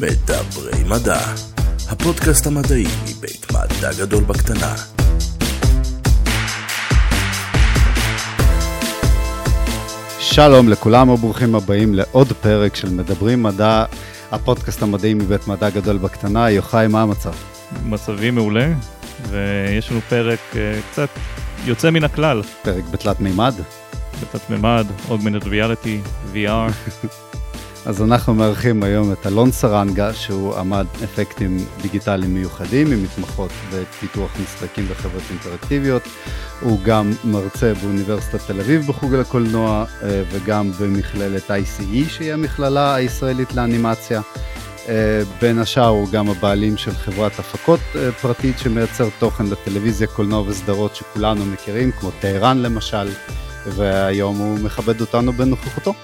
מדברי מדע, הפודקאסט המדעי מבית מדע גדול בקטנה. שלום לכולם וברוכים הבאים לעוד פרק של מדברים מדע, הפודקאסט המדעי מבית מדע גדול בקטנה. יוחאי, מה המצב? מצבי מעולה, ויש לנו פרק uh, קצת יוצא מן הכלל. פרק בתלת מימד? בתלת מימד, Augmented Reality, VR. אז אנחנו מארחים היום את אלון סרנגה, שהוא עמד אפקטים דיגיטליים מיוחדים, עם מתמחות בפיתוח משחקים וחברות אינטראקטיביות. הוא גם מרצה באוניברסיטת תל אביב בחוג לקולנוע, אה, וגם במכללת ICE, שהיא המכללה הישראלית לאנימציה. אה, בין השאר הוא גם הבעלים של חברת הפקות אה, פרטית שמייצר תוכן לטלוויזיה, קולנוע וסדרות שכולנו מכירים, כמו טהרן למשל, והיום הוא מכבד אותנו בנוכחותו.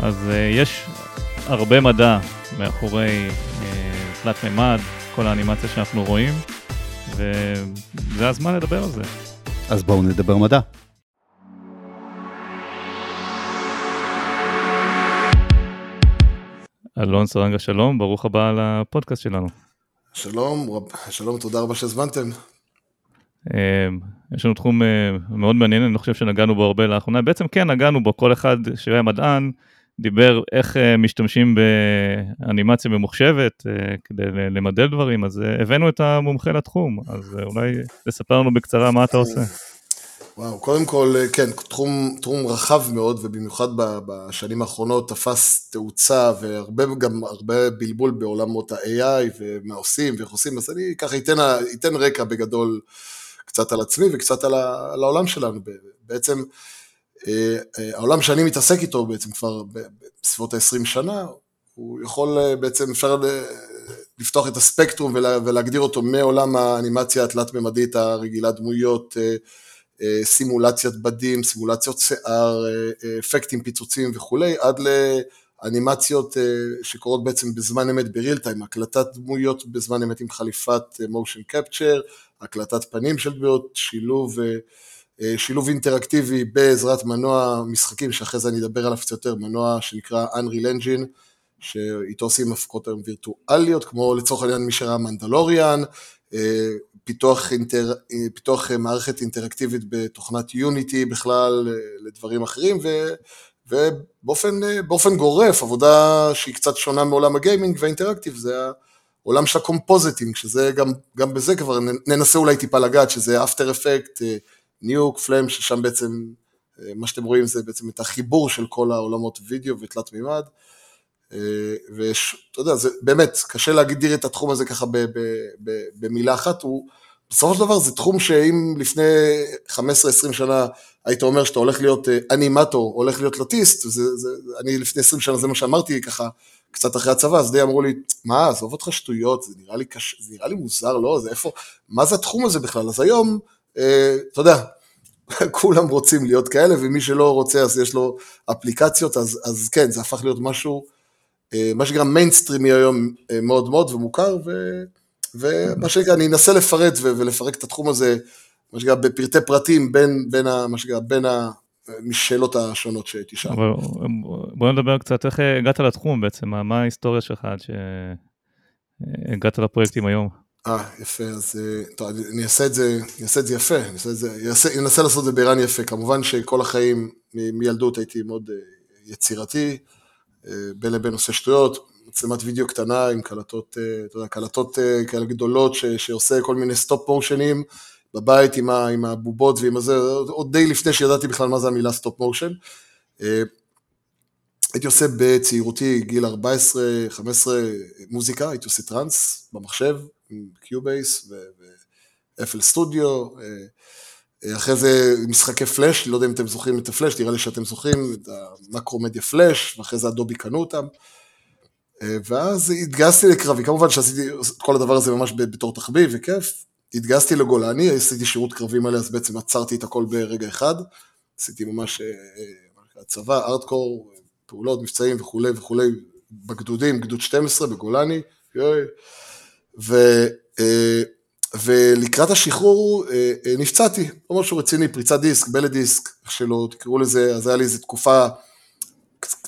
אז uh, יש הרבה מדע מאחורי uh, תלת מימד, כל האנימציה שאנחנו רואים, וזה הזמן לדבר על זה. אז בואו נדבר מדע. אלון סרנגה שלום, ברוך הבא לפודקאסט שלנו. שלום, שלום, תודה רבה שהזמנתם. יש לנו תחום מאוד מעניין, אני לא חושב שנגענו בו הרבה לאחרונה, בעצם כן נגענו בו, כל אחד שהיה מדען דיבר איך uh, משתמשים באנימציה ממוחשבת uh, כדי למדל דברים, אז uh, הבאנו את המומחה לתחום, אז אולי תספר לנו בקצרה מה אתה עושה. וואו, קודם כל, כן, תחום, תחום רחב מאוד, ובמיוחד בשנים האחרונות תפס תאוצה, והרבה גם הרבה בלבול בעולמות ה-AI, ומה עושים ואיך עושים, אז אני ככה אתן, אתן רקע בגדול קצת על עצמי וקצת על, על העולם שלנו. בעצם, אה, אה, העולם שאני מתעסק איתו בעצם כבר בסביבות ה-20 שנה, הוא יכול אה, בעצם, אפשר לפתוח את הספקטרום ולהגדיר אותו מעולם האנימציה התלת-ממדית הרגילה, דמויות, סימולציית בדים, סימולציות שיער, אפקטים, פיצוצים וכולי, עד לאנימציות שקורות בעצם בזמן אמת בריל טיים, הקלטת דמויות בזמן אמת עם חליפת מושן קפצ'ר, הקלטת פנים של דמויות, שילוב אה, שילוב אינטראקטיבי בעזרת מנוע משחקים, שאחרי זה אני אדבר עליו קצת יותר, מנוע שנקרא Unreal Engine, שאיתו עושים הפקות היום וירטואליות, כמו לצורך העניין מי שראה מנדלוריאן, אה, פיתוח, אינטר, אה, פיתוח מערכת אינטראקטיבית בתוכנת יוניטי בכלל לדברים אחרים, ו, ובאופן גורף, עבודה שהיא קצת שונה מעולם הגיימינג וה interactive, זה העולם של ה compositing, שזה גם, גם בזה כבר ננסה אולי טיפה לגעת, שזה After Effect, Nuke, Flame, ששם בעצם, אה, מה שאתם רואים זה בעצם את החיבור של כל העולמות וידאו ותלת מימד. אה, ואתה יודע, זה באמת, קשה להגדיר את התחום הזה ככה במילה אחת, הוא, בסופו של דבר זה תחום שאם לפני 15-20 שנה היית אומר שאתה הולך להיות אה, אנימטור, הולך להיות artist, זה, זה, אני לפני 20 שנה זה מה שאמרתי ככה, קצת אחרי הצבא, אז די אמרו לי, מה, עזוב אותך שטויות, זה נראה לי קשה, זה נראה לי מוזר, לא, זה איפה, מה זה התחום הזה בכלל? אז היום, אה, אתה יודע, כולם רוצים להיות כאלה, ומי שלא רוצה אז יש לו אפליקציות, אז, אז כן, זה הפך להיות משהו, אה, מה שנקרא מיינסטרימי היום אה, מאוד מאוד ומוכר, ו, ומה שנקרא, אני אנסה לפרט ולפרק את התחום הזה, מה שנקרא, בפרטי פרטים בין, בין, ה, מה שנקרא, בין המשאלות השונות שתשאל. בוא נדבר קצת, איך הגעת לתחום בעצם, מה ההיסטוריה שלך עד שהגעת לפרויקטים היום? אה, יפה, אז אה, טוב, אני אעשה את זה, אני אעשה את זה יפה, אני אעשה את זה, אעשה, אנסה לעשות את זה בערן יפה, כמובן שכל החיים מילדות הייתי מאוד אה, יצירתי, אה, בין לבין עושה שטויות, מצלמת וידאו קטנה עם קלטות, אתה יודע, קלטות כאלה גדולות ש, שעושה כל מיני stop motion ים בבית עם, ה, עם הבובות ועם הזה, עוד די לפני שידעתי בכלל מה זה המילה stop motion. הייתי עושה בצעירותי, גיל 14-15 מוזיקה, הייתי עושה טראנס במחשב, Cubase ו FL Studio, אה, אחרי זה משחקי פלאש, לא יודע אם אתם זוכרים את הפלאש, נראה לי שאתם זוכרים את המקרומדיה פלאש, ואחרי זה אדובי קנו אותם. אה, ואז התגייסתי לקרבי, כמובן שעשיתי את כל הדבר הזה ממש בתור תחביב וכיף. התגייסתי לגולני, עשיתי שירות קרבי מלא, אז בעצם עצרתי את הכל ברגע אחד. עשיתי ממש אה, צבא, ארטקור, פעולות, מבצעים וכולי וכולי, בגדודים, גדוד 12 בגולני. יואי. ו, אה, ולקראת השחרור אה, אה, נפצעתי, לא משהו רציני, פריצת דיסק, בלד דיסק, איך שלא תקראו לזה, אז היה לי איזו תקופה,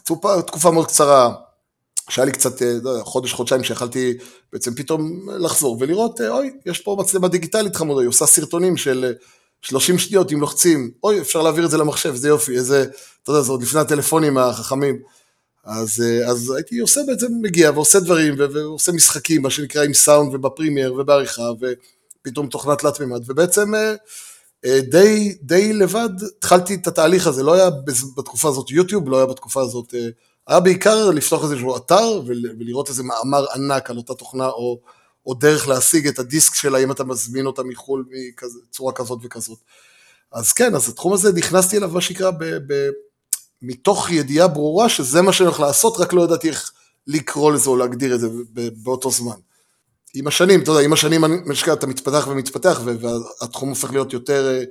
תקופה, תקופה מאוד קצרה, שהיה לי קצת, לא חודש, חודשיים שיכלתי בעצם פתאום לחזור ולראות, אוי, יש פה מצלמה דיגיטלית חמודה, היא עושה סרטונים של 30 שניות אם לוחצים, אוי, אפשר להעביר את זה למחשב, זה יופי, איזה, אתה יודע, זה עוד לפני הטלפונים החכמים. אז, אז הייתי עושה בעצם, מגיע ועושה דברים, ועושה משחקים, מה שנקרא עם סאונד וב Premiere ובעריכה, ופתאום תוכנת תלת מימד, ובעצם די, די לבד התחלתי את התהליך הזה, לא היה בתקופה הזאת יוטיוב, לא היה בתקופה הזאת היה בעיקר לפתוח איזשהו אתר ולראות איזה מאמר ענק על אותה תוכנה או, או דרך להשיג את הדיסק שלה אם אתה מזמין אותה מחו"ל בצורה כזאת וכזאת. אז כן, אז התחום הזה נכנסתי אליו מה שנקרא מתוך ידיעה ברורה שזה מה שאני הולך לעשות, רק לא ידעתי איך לקרוא לזה או להגדיר את זה באותו זמן. עם השנים, אתה יודע, עם השנים אתה מתפתח ומתפתח והתחום הופך להיות יותר אה,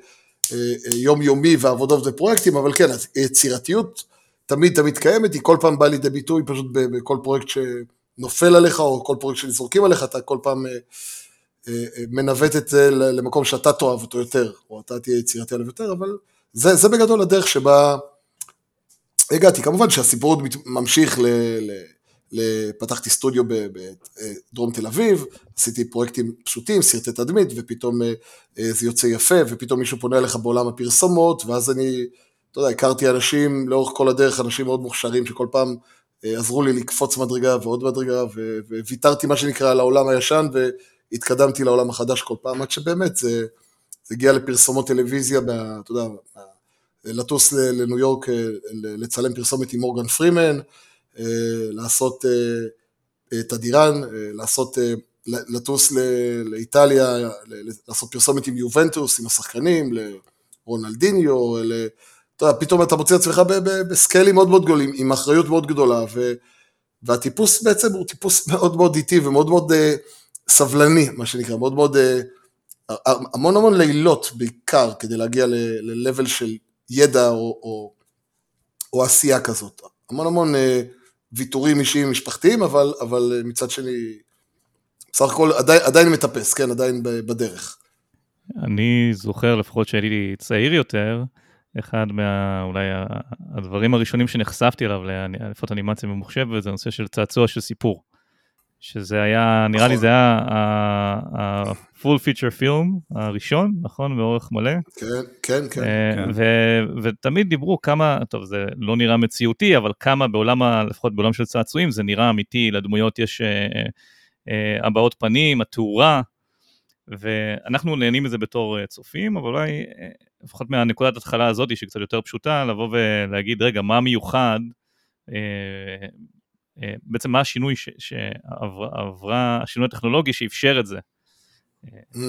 אה, יומיומי ועבודות ופרויקטים, אבל כן, יצירתיות תמיד תמיד קיימת, היא כל פעם באה לידי ביטוי פשוט בכל פרויקט שנופל עליך, או כל פרויקט שזורקים עליך, אתה כל פעם אה, אה, אה, מנווט את זה למקום שאתה תאהב אותו יותר, או אתה תהיה יצירתי עליו יותר, אבל זה, זה בגדול הדרך שבה הגעתי. כמובן שהסיפור ממשיך ל... ל פתחתי סטודיו בדרום תל אביב, עשיתי פרויקטים פשוטים, סרטי תדמית, ופתאום זה יוצא יפה, ופתאום מישהו פונה אליך בעולם הפרסומות, ואז אני אתה יודע, הכרתי אנשים לאורך כל הדרך, אנשים מאוד מוכשרים שכל פעם אה, עזרו לי לקפוץ מדרגה ועוד מדרגה, וויתרתי מה שנקרא על העולם הישן והתקדמתי לעולם החדש כל פעם, עד שבאמת זה, זה הגיע לפרסומות טלוויזיה, אתה יודע, לטוס לניו יורק, אה, לצלם פרסומת עם מורגן פרימן, אה, לעשות תדירן, לעשות, לטוס לאיטליה, לעשות פרסומת עם יובנטוס, עם השחקנים, לרונלדיניו, אתה יודע, פתאום אתה מוצא עצמך בסקיילים מאוד מאוד גדולים, עם אחריות מאוד גדולה, ו, והטיפוס בעצם הוא טיפוס מאוד מאוד איטי ומאוד מאוד סבלני, מה שנקרא, מאוד מאוד, המון המון לילות בעיקר, כדי להגיע ל-level של ידע או, או, או עשייה כזאת. המון המון uh, ויתורים אישיים משפחתיים, אבל, אבל מצד שני, בסך הכל עדיין, עדיין מטפס, כן, עדיין בדרך. אני זוכר לפחות שהייתי צעיר יותר, אחד מה... אולי הדברים הראשונים שנחשפתי אליו לפחות אנימציה ממוחשבת זה הנושא של צעצוע של סיפור. שזה היה, נראה לי נכון. זה היה ה-full feature film הראשון, נכון? באורך מלא. כן, כן, כן. אה, כן. ותמיד דיברו כמה, טוב זה לא נראה מציאותי, אבל כמה בעולם, לפחות בעולם של צעצועים, זה נראה אמיתי, לדמויות יש אה, אה, הבעות פנים, התאורה, ואנחנו נהנים מזה בתור צופים, אבל אולי לפחות מהנקודת התחלה הזאת, שהיא קצת יותר פשוטה, לבוא ולהגיד, רגע, מה מיוחד, בעצם מה השינוי שעברה, השינוי הטכנולוגי שאפשר את זה. Mm,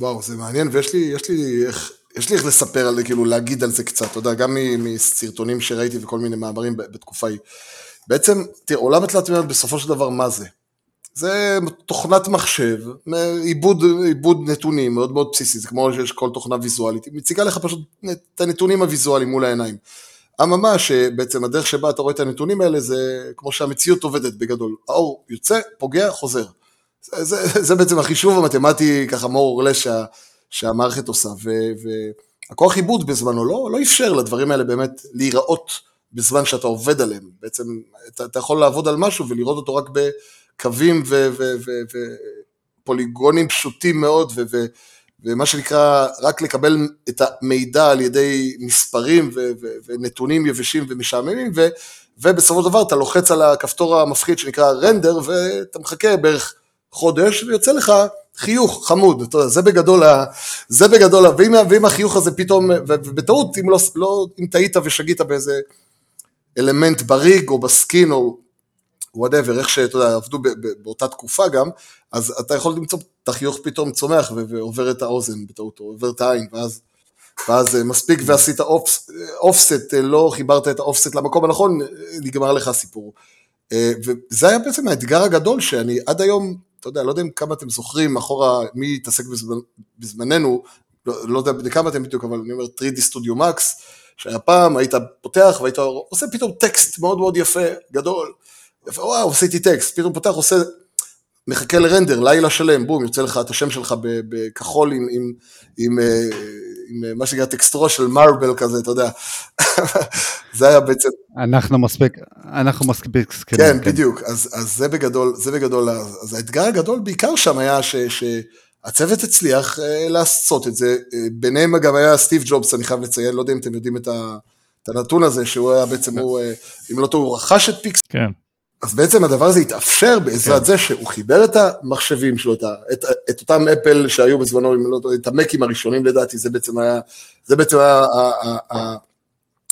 וואו, זה מעניין, ויש לי, יש לי איך... יש לי איך לספר על זה, כאילו להגיד על זה קצת, אתה יודע, גם מסרטונים שראיתי וכל מיני מאמרים בתקופה ההיא. בעצם, תראה, עולם התלת מימד בסופו של דבר, מה זה? זה תוכנת מחשב, עיבוד, עיבוד נתונים מאוד מאוד בסיסי, זה כמו שיש כל תוכנה ויזואלית, היא מציגה לך פשוט את הנתונים הוויזואליים מול העיניים. אממה שבעצם הדרך שבה אתה רואה את הנתונים האלה זה כמו שהמציאות עובדת בגדול, האור יוצא, פוגע, חוזר. זה, זה, זה בעצם החישוב המתמטי ככה or less שה, שהמערכת עושה, ו, והכוח עיבוד בזמנו לא, לא אפשר לדברים האלה באמת להיראות בזמן שאתה עובד עליהם, בעצם אתה, אתה יכול לעבוד על משהו ולראות אותו רק ב... קווים ופוליגונים פשוטים מאוד, ו, ו, ומה שנקרא, רק לקבל את המידע על ידי מספרים ו, ו, ונתונים יבשים ומשעממים, ו, ובסופו של דבר אתה לוחץ על הכפתור המפחיד שנקרא render, ואתה מחכה בערך חודש, ויוצא לך חיוך חמוד, אתה יודע, זה בגדול, זה בגדול, ואם, ואם החיוך הזה פתאום, ובטעות, אם, לא, לא, אם טעית ושגית באיזה אלמנט ב rig או ב skin או whatever, איך שאתה יודע, עבדו באותה תקופה גם, אז אתה יכול למצוא את החיוך פתאום צומח ועובר את האוזן בטעות, או עובר את העין, ואז, ואז אה, מספיק ועשית אופסט, אה, לא חיברת את האופסט למקום הנכון, נגמר לך הסיפור. אה, וזה היה בעצם האתגר הגדול שאני עד היום, אתה יודע, לא יודע כמה אתם זוכרים אחורה, מי התעסק בזמנ, בזמננו, לא, לא יודע כמה אתם בדיוק, אבל אני אומר 3D Studio Max, שהיה פעם, היית פותח והיית עושה פתאום טקסט מאוד מאוד יפה, גדול, וואו, עשיתי טקסט, פתאום פותח, עושה, מחכה לרנדר, לילה שלם, בום, יוצא לך את השם שלך בכחול עם, עם, עם, אה, עם מה שנקרא טקסטורה של marble כזה, אתה יודע. זה היה בעצם... אנחנו מספיק, אנחנו מספיק זקנים. כן, כן, בדיוק, אז, אז זה בגדול, זה בגדול, אז האתגר הגדול בעיקר שם היה ש... ש הצוות הצליח אה, לעשות את זה, אה, ביניהם גם היה סטיב ג'ובס, אני חייב לציין, לא יודע אם אתם יודעים את, ה, את הנתון הזה, שהוא היה בעצם, הוא, אה, אם לא טועה, הוא רכש את פיקסאר. כן. אז בעצם הדבר הזה התאפשר בעזרת כן. זה שהוא חיבר את המחשבים שלו, את, את, את אותם אפל שהיו בזמנו, לא, את המקים הראשונים לדעתי, זה בעצם היה, זה בעצם היה ה, ה, ה,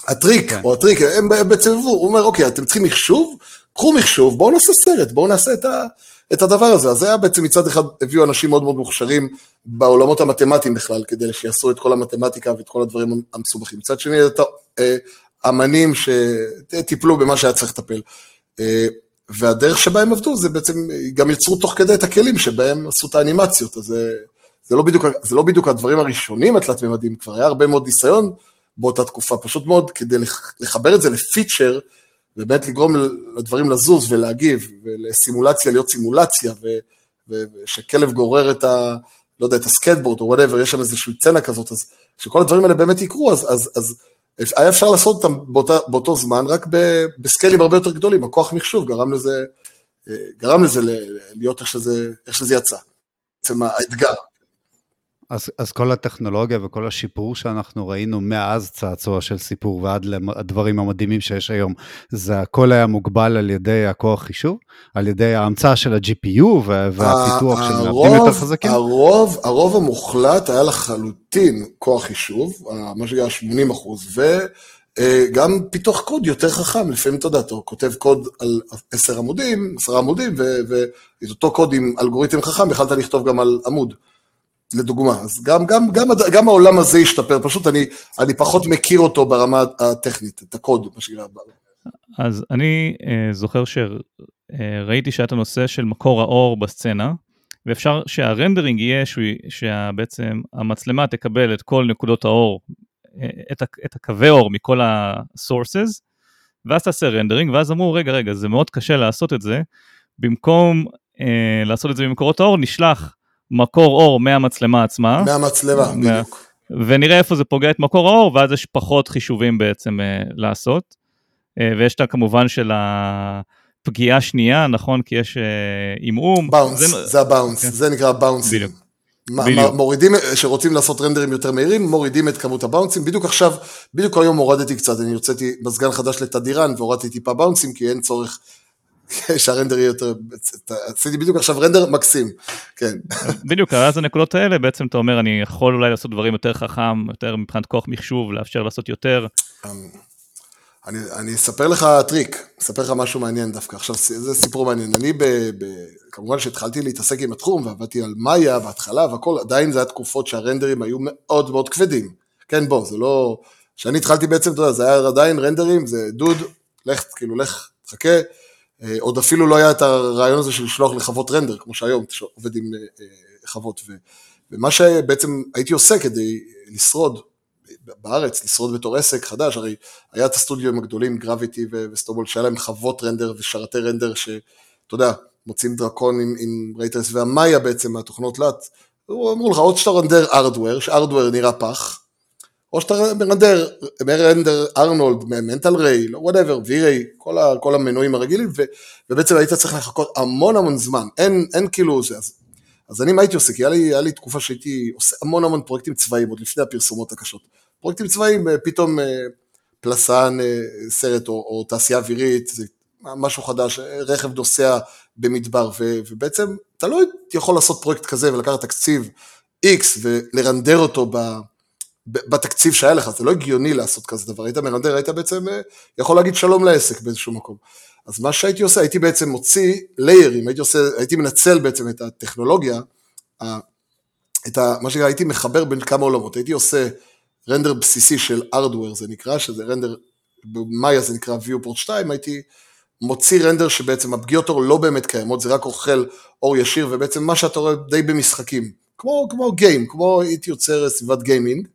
הטריק, כן. או הטריק, הם בעצם, הוא אומר, אוקיי, אתם צריכים מחשוב, קחו מחשוב, בואו נעשה סרט, בואו נעשה את, ה, את הדבר הזה. אז זה היה בעצם מצד אחד, הביאו אנשים מאוד מאוד מוכשרים בעולמות המתמטיים בכלל, כדי שיעשו את כל המתמטיקה ואת כל הדברים המסובכים. מצד שני, את אה, האמנים שטיפלו במה שהיה צריך לטפל. אה, והדרך שבה הם עבדו, זה בעצם, גם יצרו תוך כדי את הכלים שבהם עשו את האנימציות, אז זה, זה, לא, בדיוק, זה לא בדיוק הדברים הראשונים התלת-ממדים, כבר היה הרבה מאוד ניסיון באותה תקופה, פשוט מאוד כדי לחבר את זה ל feature, ובאמת לגרום לדברים לזוז ולהגיב, ולסימולציה להיות סימולציה, ושכלב גורר את ה... לא יודע, את הסקטבורד או whatever, יש שם איזושהי סצנה כזאת, אז כשכל הדברים האלה באמת יקרו, אז, אז, אז היה אפשר לעשות אותם באותה, באותו זמן, רק בסקיילים הרבה יותר גדולים, הכוח מחשוב גרם לזה, אה, גרם לזה להיות איך שזה, איך שזה יצא. בעצם האתגר. אז, אז כל הטכנולוגיה וכל השיפור שאנחנו ראינו מאז צעצוע של סיפור ועד לדברים המדהימים שיש היום, זה הכל היה מוגבל על ידי הכוח חישוב? על ידי ההמצאה של ה-GPU והפיתוח של מעבדים יותר חזקים? הרוב, הרוב המוחלט היה לחלוטין כוח חישוב, מה שהיה 80 אחוז, וגם אה, פיתוח קוד יותר חכם, לפעמים אתה יודע, אתה כותב קוד על 10 עמודים, 10 עמודים, ואת אותו קוד עם אלגוריתם חכם, יכלת לכתוב גם על עמוד. לדוגמה, אז גם, גם, גם, גם העולם הזה השתפר, פשוט אני, אני פחות מכיר אותו ברמה הטכנית, את הקוד, מה שנקרא. אז אני uh, זוכר שראיתי uh, שהיה את הנושא של מקור האור בסצנה, ואפשר שהרנדרינג יהיה שבעצם המצלמה תקבל את כל נקודות האור, אה, את, את הקווי אור מכל ה-sources, ואז תעשה רנדרינג, ואז אמרו, רגע, רגע, זה מאוד קשה לעשות את זה, במקום uh, לעשות את זה במקורות האור, נשלח מקור אור מהמצלמה עצמה. מהמצלמה, בדיוק. ונראה איפה זה פוגע את מקור האור, ואז יש פחות חישובים בעצם uh, לעשות. Uh, ויש את הכמובן של הפגיעה שנייה, נכון? כי יש עמעום. Uh, באונס, זה, זה ה bounce, כן. זה נקרא bounce ים. בדיוק. מורידים, שרוצים לעשות render ים יותר מהירים, מורידים את כמות ה bounce ים. בדיוק עכשיו, בדיוק היום הורדתי קצת, אני הוצאתי מזגן חדש לתדיראן והורדתי טיפה bounce ים, כי אין צורך שה render יהיה יותר, עשיתי בדיוק עכשיו render מקסים, כן. בדיוק, אז הנקודות האלה בעצם אתה אומר אני יכול אולי לעשות דברים יותר חכם, יותר מבחינת כוח מחשוב, לאפשר לעשות יותר. אמ, אני, אני אספר לך טריק, אספר לך משהו מעניין דווקא, עכשיו זה סיפור מעניין, אני ב, ב, כמובן שהתחלתי להתעסק עם התחום ועבדתי על מאיה בהתחלה והכל, עדיין זה היה תקופות שהרנדרים היו מאוד מאוד כבדים, כן בוא, זה לא, כשאני התחלתי בעצם, אתה יודע, זה היה עדיין רנדרים, זה דוד, לך, כאילו לך, תחכה, אה, עוד אפילו לא היה את הרעיון הזה של לשלוח לחוות רנדר, כמו שהיום עובד עם אה, אה, חוות. ומה שבעצם הייתי עושה כדי לשרוד בארץ, לשרוד בתור עסק חדש, הרי היה את הסטודיו הגדולים, גרביטי וסטובול, שהיה להם חוות רנדר ושרתי רנדר, שאתה יודע, מוצאים דרקון עם, עם ray trace, והמאיה בעצם מהתוכנות לאט, אמרו לך, או שאתה render hardware, ש hardware נראה פח, או שאתה מרנדר, מרנדר Arnold, Mental Ray, whatever, V-Ray, כל, כל המנועים הרגילים, ו, ובעצם היית צריך לחכות המון המון זמן, אין, אין כאילו זה. אז, אז אני מה הייתי עושה? כי היה לי, היה לי תקופה שהייתי עושה המון המון פרויקטים צבאיים, עוד לפני הפרסומות הקשות. פרויקטים צבאיים, אה, פתאום אה, פלסן, אה, סרט או, או תעשייה אווירית, זה משהו חדש, רכב נוסע במדבר, ו, ובעצם אתה לא יכול לעשות פרויקט כזה ולקחת תקציב X ולרנדר אותו ב... בתקציב שהיה לך, זה לא הגיוני לעשות כזה דבר, היית מרנדר, היית בעצם אה, יכול להגיד שלום לעסק באיזשהו מקום. אז מה שהייתי עושה, הייתי בעצם מוציא ליירים, הייתי, עושה, הייתי מנצל בעצם את הטכנולוגיה, את ה, מה שנקרא, הייתי מחבר בין כמה עולמות, הייתי עושה רנדר בסיסי של ארדוור זה נקרא, שזה רנדר, במאיה זה נקרא viewport 2, הייתי מוציא רנדר שבעצם הפגיעות אור לא באמת קיימות, זה רק אוכל אור ישיר, ובעצם מה שאתה רואה די במשחקים, כמו, כמו גיים, כמו הייתי יוצר סביבת גיימינג,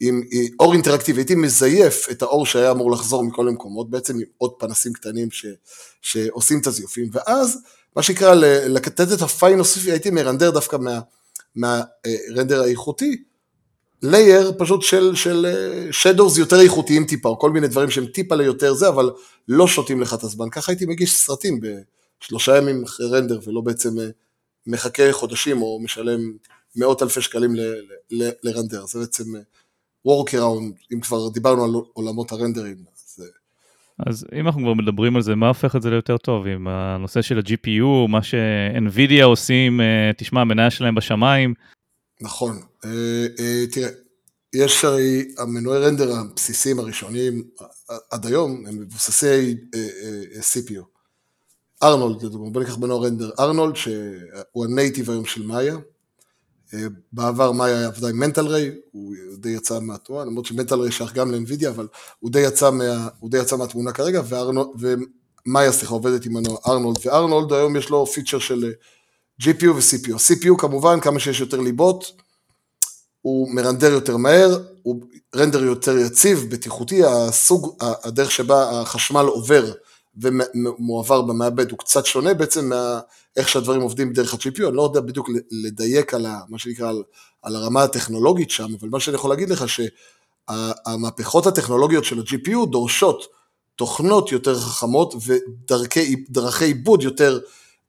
עם אור אינטראקטיבי, הייתי מזייף את האור שהיה אמור לחזור מכל המקומות, בעצם עם עוד פנסים קטנים ש, שעושים את הזיופים, ואז מה שנקרא לתת את הפיין נוספי, הייתי מרנדר דווקא מהרנדר מה, אה, האיכותי, לייר פשוט של, של שדורס יותר איכותיים טיפה, או כל מיני דברים שהם טיפה ליותר זה, אבל לא שותים לך את הזמן. ככה הייתי מגיש סרטים בשלושה ימים אחרי רנדר, ולא בעצם מחכה חודשים או משלם מאות אלפי שקלים לרנדר. זה בעצם workaround, אם כבר דיברנו על עולמות הרנדרים. אז... אז אם אנחנו כבר מדברים על זה, מה הופך את זה ליותר טוב? עם הנושא של ה-GPU, מה ש-NVIDIA עושים, תשמע, המניה שלהם בשמיים, נכון, אה, אה, תראה, יש הרי המנועי רנדר הבסיסיים הראשונים עד היום הם מבוססי אה, CPU. ארנולד, לדוגמה, בוא ניקח מנוע רנדר ארנולד, שהוא הנייטיב היום של מאיה. בעבר מאיה עבדה עם מנטל ריי, הוא די יצא מהתנועה, למרות שמנטל ריי שייך גם לאנווידיה, אבל הוא די יצא, מה, הוא די יצא מהתמונה כרגע, ומאיה, סליחה, עובדת עם ארנולד, וארנולד היום יש לו פיצ'ר של GPU ו-CPU. CPU כמובן, כמה שיש יותר ליבות, הוא מרנדר יותר מהר, הוא רנדר יותר יציב, בטיחותי, הסוג, הדרך שבה החשמל עובר ומועבר במעבד הוא קצת שונה בעצם מאיך שהדברים עובדים דרך ה-GPU, אני לא יודע בדיוק לדייק על ה, מה שנקרא, על, על הרמה הטכנולוגית שם, אבל מה שאני יכול להגיד לך שהמהפכות הטכנולוגיות של ה-GPU דורשות תוכנות יותר חכמות ודרכי עיבוד יותר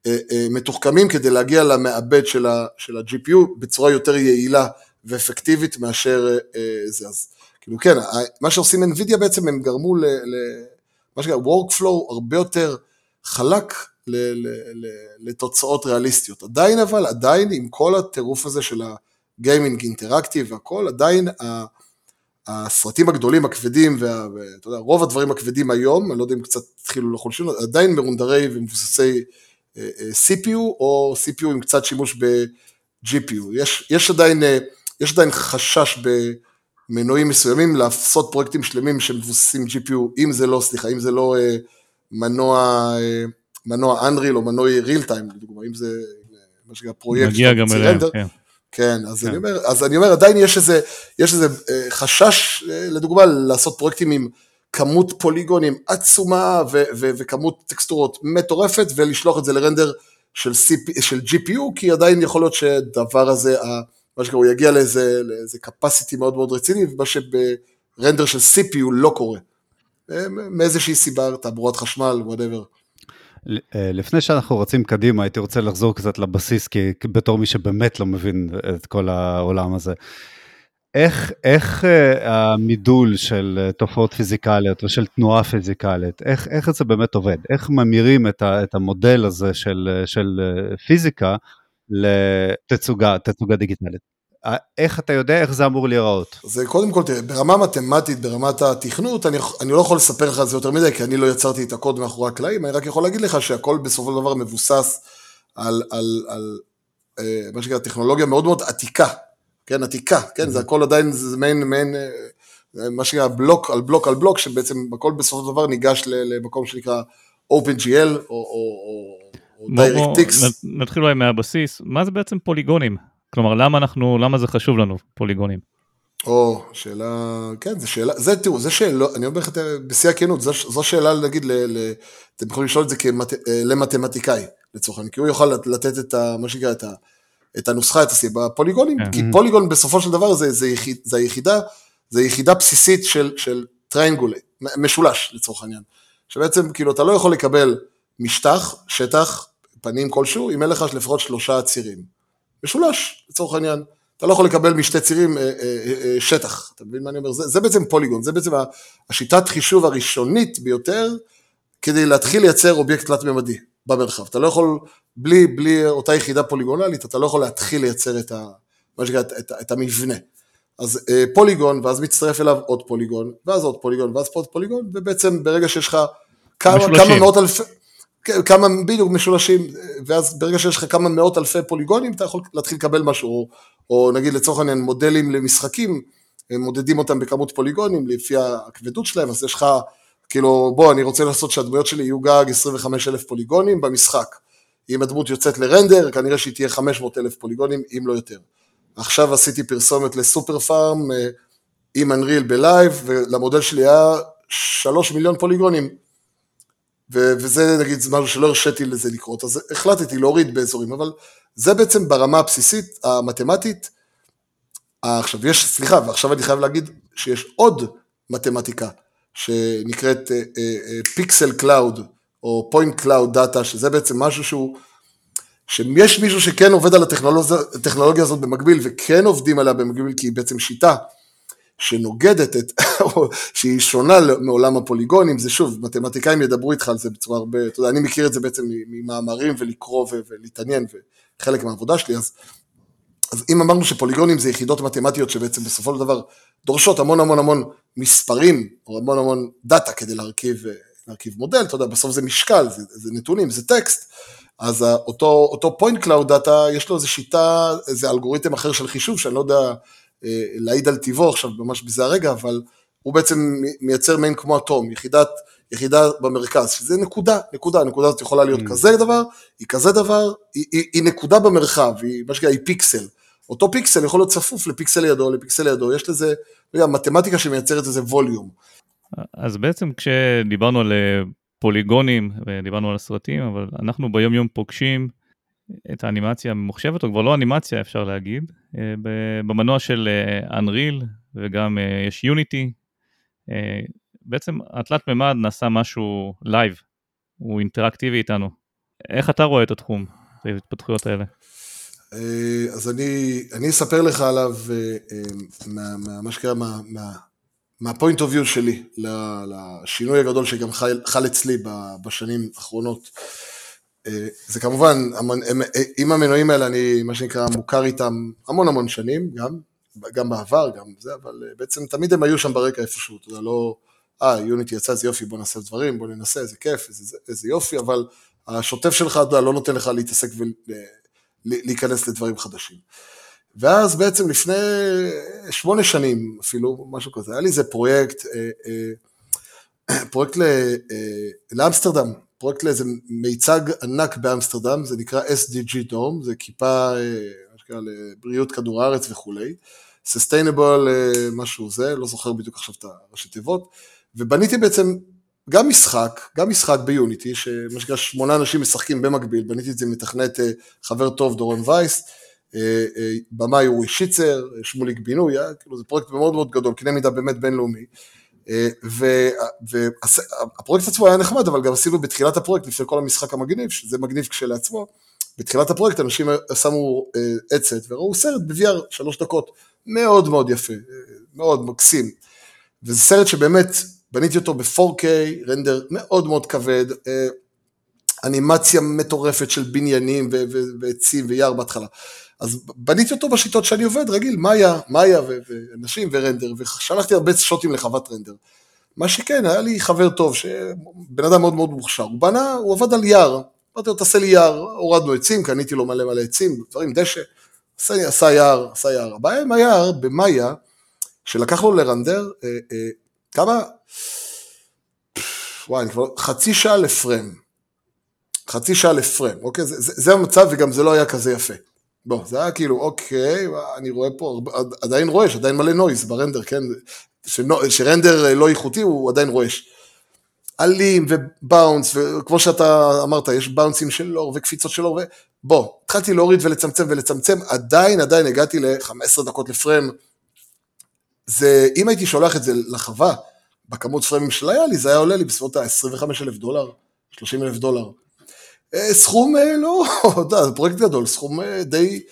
אה, אה, מתוחכמים כדי להגיע למעבד של ה-GPU בצורה יותר יעילה ואפקטיבית מאשר אה, זה. אז כאילו כן, מה שעושים NVIDIA בעצם הם גרמו ל... מה שנקרא workflow הרבה יותר חלק ל, ל, ל, לתוצאות ריאליסטיות. עדיין אבל, עדיין עם כל הטירוף הזה של הגיימינג אינטראקטיב והכל, עדיין הסרטים הגדולים, הכבדים, ואתה יודע, רוב הדברים הכבדים היום, אני לא יודע אם קצת התחילו לחולשים, עדיין מרונדרי ומבוססי אה, אה, CPU או CPU עם קצת שימוש ב-GPU. יש, יש, עדיין, אה, יש עדיין חשש במנועים מסוימים לעשות פרויקטים שלמים שמבוססים GPU, אם זה לא, סליחה, אם זה לא מנוע, מנוע Unreal או מנוע real time, לדוגמה, אם זה מה שנקרא פרויקט. מגיע גם אליהם, כן. כן, אז, כן. אני אומר, אז אני אומר, עדיין יש איזה, יש איזה חשש, לדוגמה, לעשות פרויקטים עם כמות פוליגונים עצומה ו- ו- וכמות טקסטורות מטורפת ולשלוח את זה ל render של, CP, של GPU כי עדיין יכול להיות שדבר הזה, מה שקורה, הוא יגיע לאיזה, לאיזה capacity מאוד מאוד רציני ומה שב render של CPU לא קורה. מאיזושהי סיבה, תעבורת חשמל, whatever. אה, לפני שאנחנו רצים קדימה, הייתי רוצה לחזור קצת לבסיס, כי בתור מי שבאמת לא מבין את כל העולם הזה. איך, איך uh, המידול של תופעות פיזיקליות ושל תנועה פיזיקלית, איך, איך זה באמת עובד? איך ממירים את, את המודל הזה של, של פיזיקה לתצוגה, תצוגה דיגיטלית? איך אתה יודע איך זה אמור להיראות? זה קודם כל, תראה, ברמה מתמטית, ברמת התכנות, אני, אני לא יכול לספר לך על זה יותר מדי, כי אני לא יצרתי את הקוד מאחורי הקלעים, אני רק יכול להגיד לך שהכל בסופו של דבר מבוסס על, על, על, על מה שנקרא טכנולוגיה מאוד מאוד עתיקה, כן, עתיקה, כן, זה הכל עדיין, זה מעין, מעין, אה, מה שנקרא בלוק על בלוק על בלוק, שבעצם הכל בסופו של דבר ניגש למקום שנקרא OpenGL או, או, או DirectX. נתחיל אולי מהבסיס, מה זה בעצם פוליגונים? כלומר, למה אנחנו, למה זה חשוב לנו, פוליגונים? או, שאלה, כן, זו שאלה, זה תראו, זו שאלה, אני אומר לך בשיא הכנות, זו, זו שאלה, נגיד, ל, ל, אתם יכולים לשאול את זה כמת, אה, למתמטיקאי, לצורך העניין, כי הוא יכול לתת את ה, מה שנקרא, את ה... את הנוסחה, את הסיבה, פוליגונים, כן. כי פוליגון בסופו של דבר זה, זה, יחיד, זה היחידה, זה יחידה בסיסית של, של triangle, משולש לצורך העניין, שבעצם כאילו אתה לא יכול לקבל משטח, שטח, פנים כלשהו, אם אין לך לפחות שלושה צירים. משולש לצורך העניין. אתה לא יכול לקבל משתי צירים אה, אה, אה, שטח, אתה מבין מה אני אומר? זה, זה בעצם פוליגון, זה בעצם השיטת חישוב הראשונית ביותר כדי להתחיל לייצר אובייקט תלת-ממדי. במרחב. אתה לא יכול, בלי, בלי אותה יחידה פוליגונלית, אתה לא יכול להתחיל לייצר את, ה, מה שקרה, את, את, את המבנה. אז אה, פוליגון, ואז מצטרף אליו עוד פוליגון, ואז עוד פוליגון, ואז עוד פוליגון, ובעצם ברגע שיש לך כמה, כמה מאות אלפי, כמה בדיוק משולשים, ואז ברגע שיש לך כמה מאות אלפי פוליגונים, אתה יכול להתחיל לקבל משהו, או, או נגיד לצורך העניין מודלים למשחקים, מודדים אותם בכמות פוליגונים לפי הכבדות שלהם, אז יש לך כאילו, בוא, אני רוצה לעשות שהדמויות שלי יהיו גג 25 אלף פוליגונים במשחק. אם הדמות יוצאת לרנדר, כנראה שהיא תהיה 500 אלף פוליגונים, אם לא יותר. עכשיו עשיתי פרסומת לסופר פארם אה, עם אנריל בלייב, ולמודל שלי היה 3 מיליון פוליגונים. ו- וזה נגיד משהו שלא הרשיתי לזה לקרות, אז החלטתי להוריד באזורים, אבל זה בעצם ברמה הבסיסית, המתמטית, עכשיו יש, סליחה, ועכשיו אני חייב להגיד שיש עוד מתמטיקה שנקראת pixel cloud או point cloud data, שזה בעצם משהו שהוא, שיש מישהו שכן עובד על הטכנולוגיה הזאת במקביל וכן עובדים עליה במקביל כי היא בעצם שיטה שנוגדת את, שהיא שונה מעולם הפוליגונים, זה שוב, מתמטיקאים ידברו איתך על זה בצורה הרבה, אתה יודע, אני מכיר את זה בעצם ממאמרים ולקרוא ולהתעניין וחלק מהעבודה שלי, אז, אז אם אמרנו שפוליגונים זה יחידות מתמטיות שבעצם בסופו של דבר דורשות המון המון המון מספרים, או המון המון דאטה כדי להרכיב, להרכיב מודל, אתה יודע, בסוף זה משקל, זה, זה נתונים, זה טקסט, אז אותו, אותו point cloud data, יש לו איזו שיטה, איזה אלגוריתם אחר של חישוב, שאני לא יודע אה, להעיד על טיבו עכשיו ממש בזה הרגע, אבל הוא בעצם מייצר מעין כמו אטום, יחידת, יחידה במרכז, שזה נקודה, נקודה, הנקודה הזאת יכולה להיות mm. כזה דבר, היא כזה דבר, היא, היא, היא נקודה במרחב, היא מה שנקרא, היא פיקסל. אותו פיקסל יכול להיות צפוף לפיקסל לידו, לפיקסל לידו, יש לזה, מתמטיקה שמייצרת איזה volume. אז בעצם כשדיברנו על אה, פוליגונים ודיברנו על הסרטים, אבל אנחנו ביום יום פוגשים את האנימציה הממוחשבת, או כבר לא אנימציה אפשר להגיד, אה, במנוע של אה, וגם אה, יש יוניטי. בעצם התלת מימד נעשה משהו live, הוא אינטראקטיבי איתנו. איך אתה רואה את התחום, את ההתפתחויות האלה? אז אני, אני אספר לך עליו מה, מה, מה שקרה, מה, מה, מהפוינט אוף יו שלי, לשינוי הגדול שגם חל, חל אצלי בשנים האחרונות. אה, זה כמובן, עם המנועים האלה אני, מה שנקרא, מוכר איתם המון המון שנים, גם, גם בעבר, גם זה, אבל אה, בעצם תמיד הם היו שם ברקע איפשהו, אתה יודע, לא, אה, יוניטי יצא, איזה יופי, בוא נעשה דברים, בוא ננסה, איזה כיף, איזה, איזה יופי, אבל השוטף שלך, אתה יודע, לא נותן לך להתעסק ולהיכנס לדברים חדשים. ואז בעצם לפני שמונה שנים אפילו, משהו כזה, היה לי איזה פרויקט, אה, פרויקט לאמסטרדם, פרויקט לאיזה מיצג ענק באמסטרדם, זה נקרא SDG דום, זה כיפה, אה, מה שנקרא, לבריאות כדור הארץ וכולי. Sustainable אה, משהו זה, לא זוכר בדיוק עכשיו את הראשי תיבות, ובניתי בעצם גם משחק, גם משחק ביוניטי, שמה שנקרא שמונה אנשים משחקים במקביל, בניתי את זה מתכנת אה, חבר טוב דורון וייס, במאי אורי שיצר, שמוליק בינוי, כאילו זה פרויקט מאוד מאוד גדול, קנה מידה באמת בינלאומי. והפרויקט עצמו היה נחמד, אבל גם עשינו בתחילת הפרויקט, לפני כל המשחק המגניב, שזה מגניב כשלעצמו, בתחילת הפרויקט אנשים שמו אה, עצת וראו סרט ב-VR שלוש דקות, מאוד מאוד יפה, מאוד מקסים. וזה סרט שבאמת בניתי אותו ב-4K, רנדר מאוד מאוד כבד, אה, אנימציה מטורפת של בניינים ועצים ויער בהתחלה. אז בניתי אותו בשיטות שאני עובד, רגיל, מאיה, מאיה ואנשים ורנדר, ושלחתי הרבה שוטים לחוות רנדר. מה שכן, היה לי חבר טוב, בן אדם מאוד מאוד מוכשר, הוא בנה, הוא עבד על יער, אמרתי לו, תעשה לי יער, הורדנו עצים, קניתי לו מלא מלא עצים, דברים, דשא, עשה, עשה יער, עשה יער. הבעיה עם היער, במאיה, שלקח לו לרנדר, אה, אה, כמה, וואי, אני כבר, חצי שעה לפרם. חצי שעה לפרם, אוקיי? זה, זה, זה המצב וגם זה לא היה כזה יפה. בוא, זה היה כאילו, אוקיי, אני רואה פה, עדיין רועש, עדיין מלא נויז ברנדר, כן? שנו, שרנדר לא איכותי הוא עדיין רועש. אלים ובאונס, וכמו שאתה אמרת, יש באונסים של אור וקפיצות של אור, ובוא, התחלתי להוריד ולצמצם ולצמצם, עדיין, עדיין הגעתי ל-15 דקות לפריים. זה, אם הייתי שולח את זה לחווה, בכמות פרמים שלה לי, זה היה עולה לי בסביבות ה-25 אלף דולר, 30 אלף דולר. אה, סכום אה, לא, אתה יודע, זה פרויקט גדול, סכום אה, די...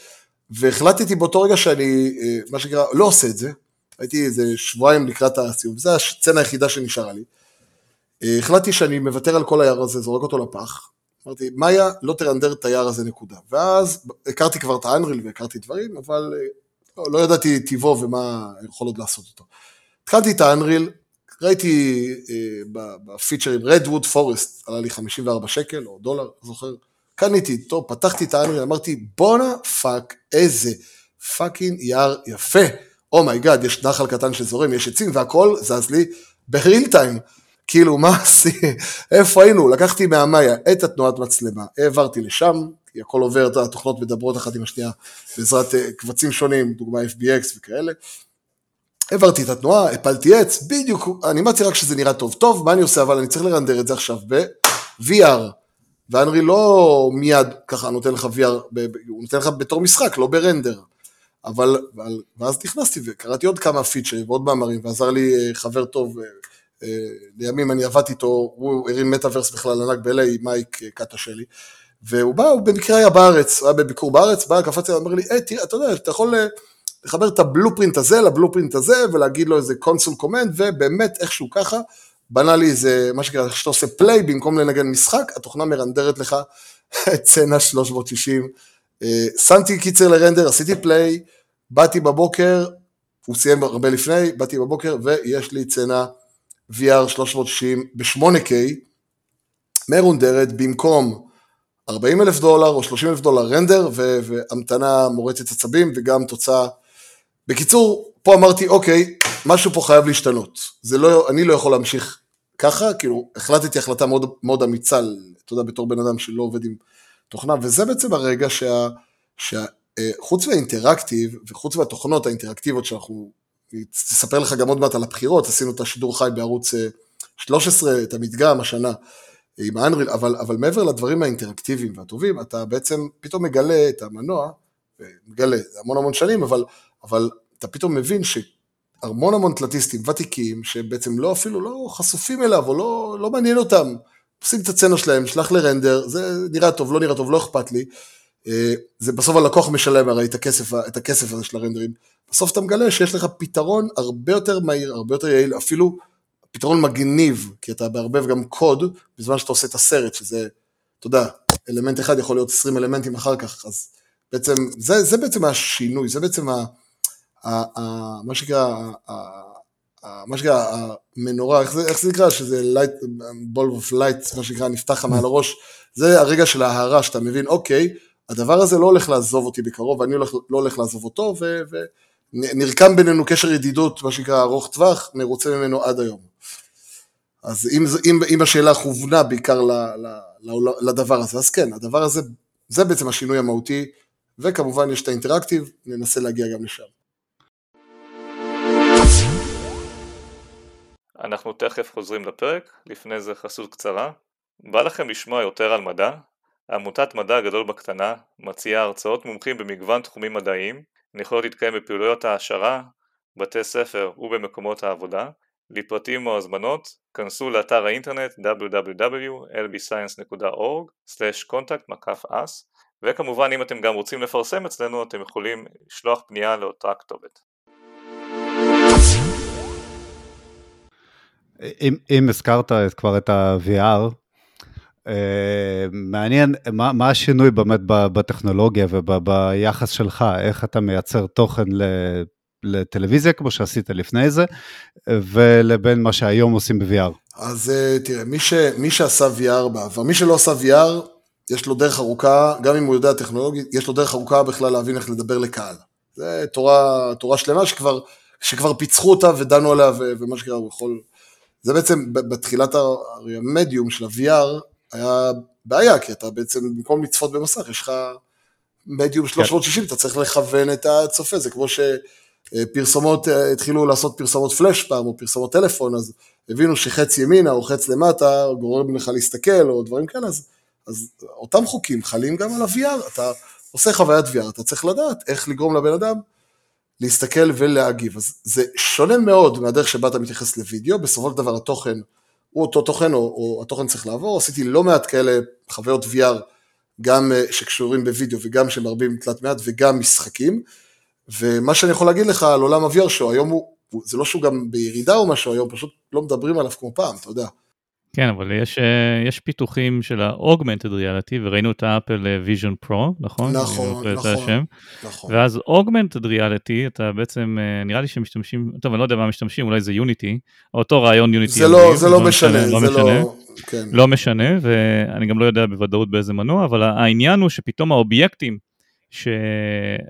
והחלטתי באותו רגע שאני, מה שנקרא, לא עושה את זה, הייתי איזה שבועיים לקראת הסיום, זו הסצנה היחידה שנשארה לי. החלטתי שאני מוותר על כל היער הזה, זורק אותו לפח. אמרתי, מאיה, לא תרנדר את היער הזה, נקודה. ואז הכרתי כבר את האנריל והכרתי דברים, אבל לא, לא ידעתי טיבו ומה יכול עוד לעשות אותו. התחלתי את האנריל, ראיתי אה, בפיצ'רים רדווד פורסט, עלה לי 54 שקל או דולר, זוכר, קניתי, טוב, פתחתי את ה Unreal, אמרתי בואנה fuck, איזה fucking יער יפה, oh my god, oh יש נחל קטן שזורם, יש עצים והכל זז לי ב real time. כאילו, מה עשי, איפה היינו? לקחתי מהמאיה את התנועת מצלמה, העברתי לשם, כי הכל עובר, התוכנות מדברות אחת עם השנייה בעזרת אה, קבצים שונים, דוגמה FBX וכאלה. העברתי את התנועה, הפלתי עץ, בדיוק, האנימציה רק שזה נראה טוב. טוב, מה אני עושה? אבל אני צריך לרנדר את זה עכשיו ב-VR. ו Unreal לא מיד ככה נותן לך VR, הוא נותן לך בתור משחק, לא ב render. אבל, אבל, ואז נכנסתי וקראתי עוד כמה פיצ'רים ועוד מאמרים, ועזר לי אה, חבר טוב, אה, לימים אני עבדתי איתו, הוא הרים מטאוורס בכלל ענק ב-LA, מייק קטושלי, והוא בא, הוא במקרה היה בארץ, הוא היה בביקור בארץ, בא, קפץ אליי, אמר לי, היי, תראה, אתה יודע, אתה יכול לחבר את ה blueprint הזה ל blueprint הזה, ולהגיד לו איזה console command, ובאמת איכשהו ככה, בנה לי איזה, מה שנקרא, כשאתה עושה פליי, במקום לנגן משחק, התוכנה מרנדרת לך את סצנה 360. שמתי קיצר לרנדר, עשיתי פליי, באתי בבוקר, הוא סיים הרבה לפני, באתי בבוקר, ויש לי צנע VR 360 ב-8K, מרונדרת במקום 40 אלף דולר או 30 אלף דולר רנדר, והמתנה מורטת עצבים וגם תוצאה. בקיצור, פה אמרתי, אוקיי, משהו פה חייב להשתנות. זה לא, אני לא יכול להמשיך ככה, כאילו, החלטתי החלטה מאוד, מאוד אמיצה, אתה יודע, בתור בן אדם שלא עובד עם תוכנה, וזה בעצם הרגע שה... שה אה, חוץ מהאינטראקטיב וחוץ מהתוכנות האינטראקטיביות שאנחנו, תספר לך גם עוד מעט על הבחירות, עשינו את השידור חי בערוץ 13, אה, את המדגם השנה עם האנריל, אבל, אבל מעבר לדברים האינטראקטיביים והטובים, אתה בעצם פתאום מגלה את המנוע, מגלה, המון המון שנים, אבל, אבל אתה פתאום מבין שהמון המון תלתיסטים ותיקים, שבעצם לא אפילו לא חשופים אליו, או לא, לא מעניין אותם, עושים את הצצנה שלהם, שלח לרנדר, זה נראה טוב, לא נראה טוב, לא אכפת לי, אה, זה בסוף הלקוח משלם הרי את הכסף, את הכסף הזה של הרנדרים. בסוף אתה מגלה שיש לך פתרון הרבה יותר מהיר, הרבה יותר יעיל, אפילו פתרון מגניב, כי אתה מערבב גם קוד בזמן שאתה עושה את הסרט, שזה, אתה יודע, אלמנט אחד יכול להיות 20 אלמנטים אחר כך, אז בעצם, זה, זה בעצם השינוי, זה בעצם ה, מה שנקרא, מה שנקרא, המנורה, איך זה, איך זה נקרא, שזה light, ball of light, מה שנקרא, נפתח מעל הראש, זה הרגע של ההערה, שאתה מבין, אוקיי, הדבר הזה לא הולך לעזוב אותי בקרוב, ואני הולך, לא הולך לעזוב אותו, ונרקם בינינו קשר ידידות, מה שנקרא ארוך טווח, מרוצה ממנו עד היום. אז אם, אם, אם השאלה כוונה בעיקר ל, ל, ל, לדבר הזה, אז כן, הדבר הזה, זה בעצם השינוי המהותי, וכמובן יש את האינטראקטיב, ננסה להגיע גם לשם. אנחנו תכף חוזרים לפרק, לפני זה חסות קצרה. בא לכם לשמוע יותר על מדע? עמותת מדע גדול בקטנה מציעה הרצאות מומחים במגוון תחומים מדעיים, יכולות להתקיים בפעילויות העשרה, בתי ספר ובמקומות העבודה. לפרטים או הזמנות, כנסו לאתר האינטרנט www.lbscience.org/contact-us וכמובן אם אתם גם רוצים לפרסם אצלנו אתם יכולים לשלוח פנייה לאותה כתובת. אם, אם הזכרת כבר את ה-VR, אה, מעניין מה, מה השינוי באמת בטכנולוגיה וביחס שלך, איך אתה מייצר תוכן לטלוויזיה, כמו שעשית לפני זה, ולבין מה שהיום עושים ב-VR. אז אה, תראה, מי, ש, מי שעשה VR בעבר, מי שלא עשה VR, יש לו דרך ארוכה, גם אם הוא יודע טכנולוגית, יש לו דרך ארוכה בכלל להבין איך לדבר לקהל. זה תורה, תורה שלמה שכבר, שכבר פיצחו אותה ודנו עליה, ומה שקרה, הוא יכול... זה בעצם בתחילת המדיום של ה-VR, היה בעיה, כי אתה בעצם, במקום לצפות במסך, יש לך מדיום 360, כן. אתה צריך לכוון את הצופה, זה כמו שפרסומות, אה, התחילו לעשות פרסומות פלאש פעם, או פרסומות טלפון, אז הבינו שחץ ימינה או חץ למטה, גורם לך להסתכל, או דברים כאלה, אז, אז אותם חוקים חלים גם על ה-VR, אתה עושה חוויית VR, אתה צריך לדעת איך לגרום לבן אדם להסתכל ולהגיב. אז זה שונה מאוד מהדרך שבה אתה מתייחס לוידאו, בסופו של דבר התוכן הוא אותו תוכן או, או התוכן צריך לעבור, עשיתי לא מעט כאלה חוויות VR, גם אה, שקשורים בווידאו וגם שמערבים תלת מימד וגם משחקים, ומה שאני יכול להגיד לך על עולם ה-VR שהיום הוא, זה לא שהוא גם בירידה או משהו, היום פשוט לא מדברים עליו כמו פעם, אתה יודע. כן, אבל יש, אה, יש פיתוחים של ה-Augmented Reality, וראינו את ה Apple Vision Pro, נכון? נכון, לא נכון, השם. נכון. ואז Augmented Reality, אתה בעצם, אה, נראה לי שמשתמשים, טוב, אני לא יודע מה משתמשים, אולי זה יוניטי, אותו רעיון יוניטי. זה לא, זה לא משנה, לא זה לא... כן. לא משנה, ואני גם לא יודע בוודאות באיזה מנוע, אבל העניין הוא שפתאום האובייקטים, ש...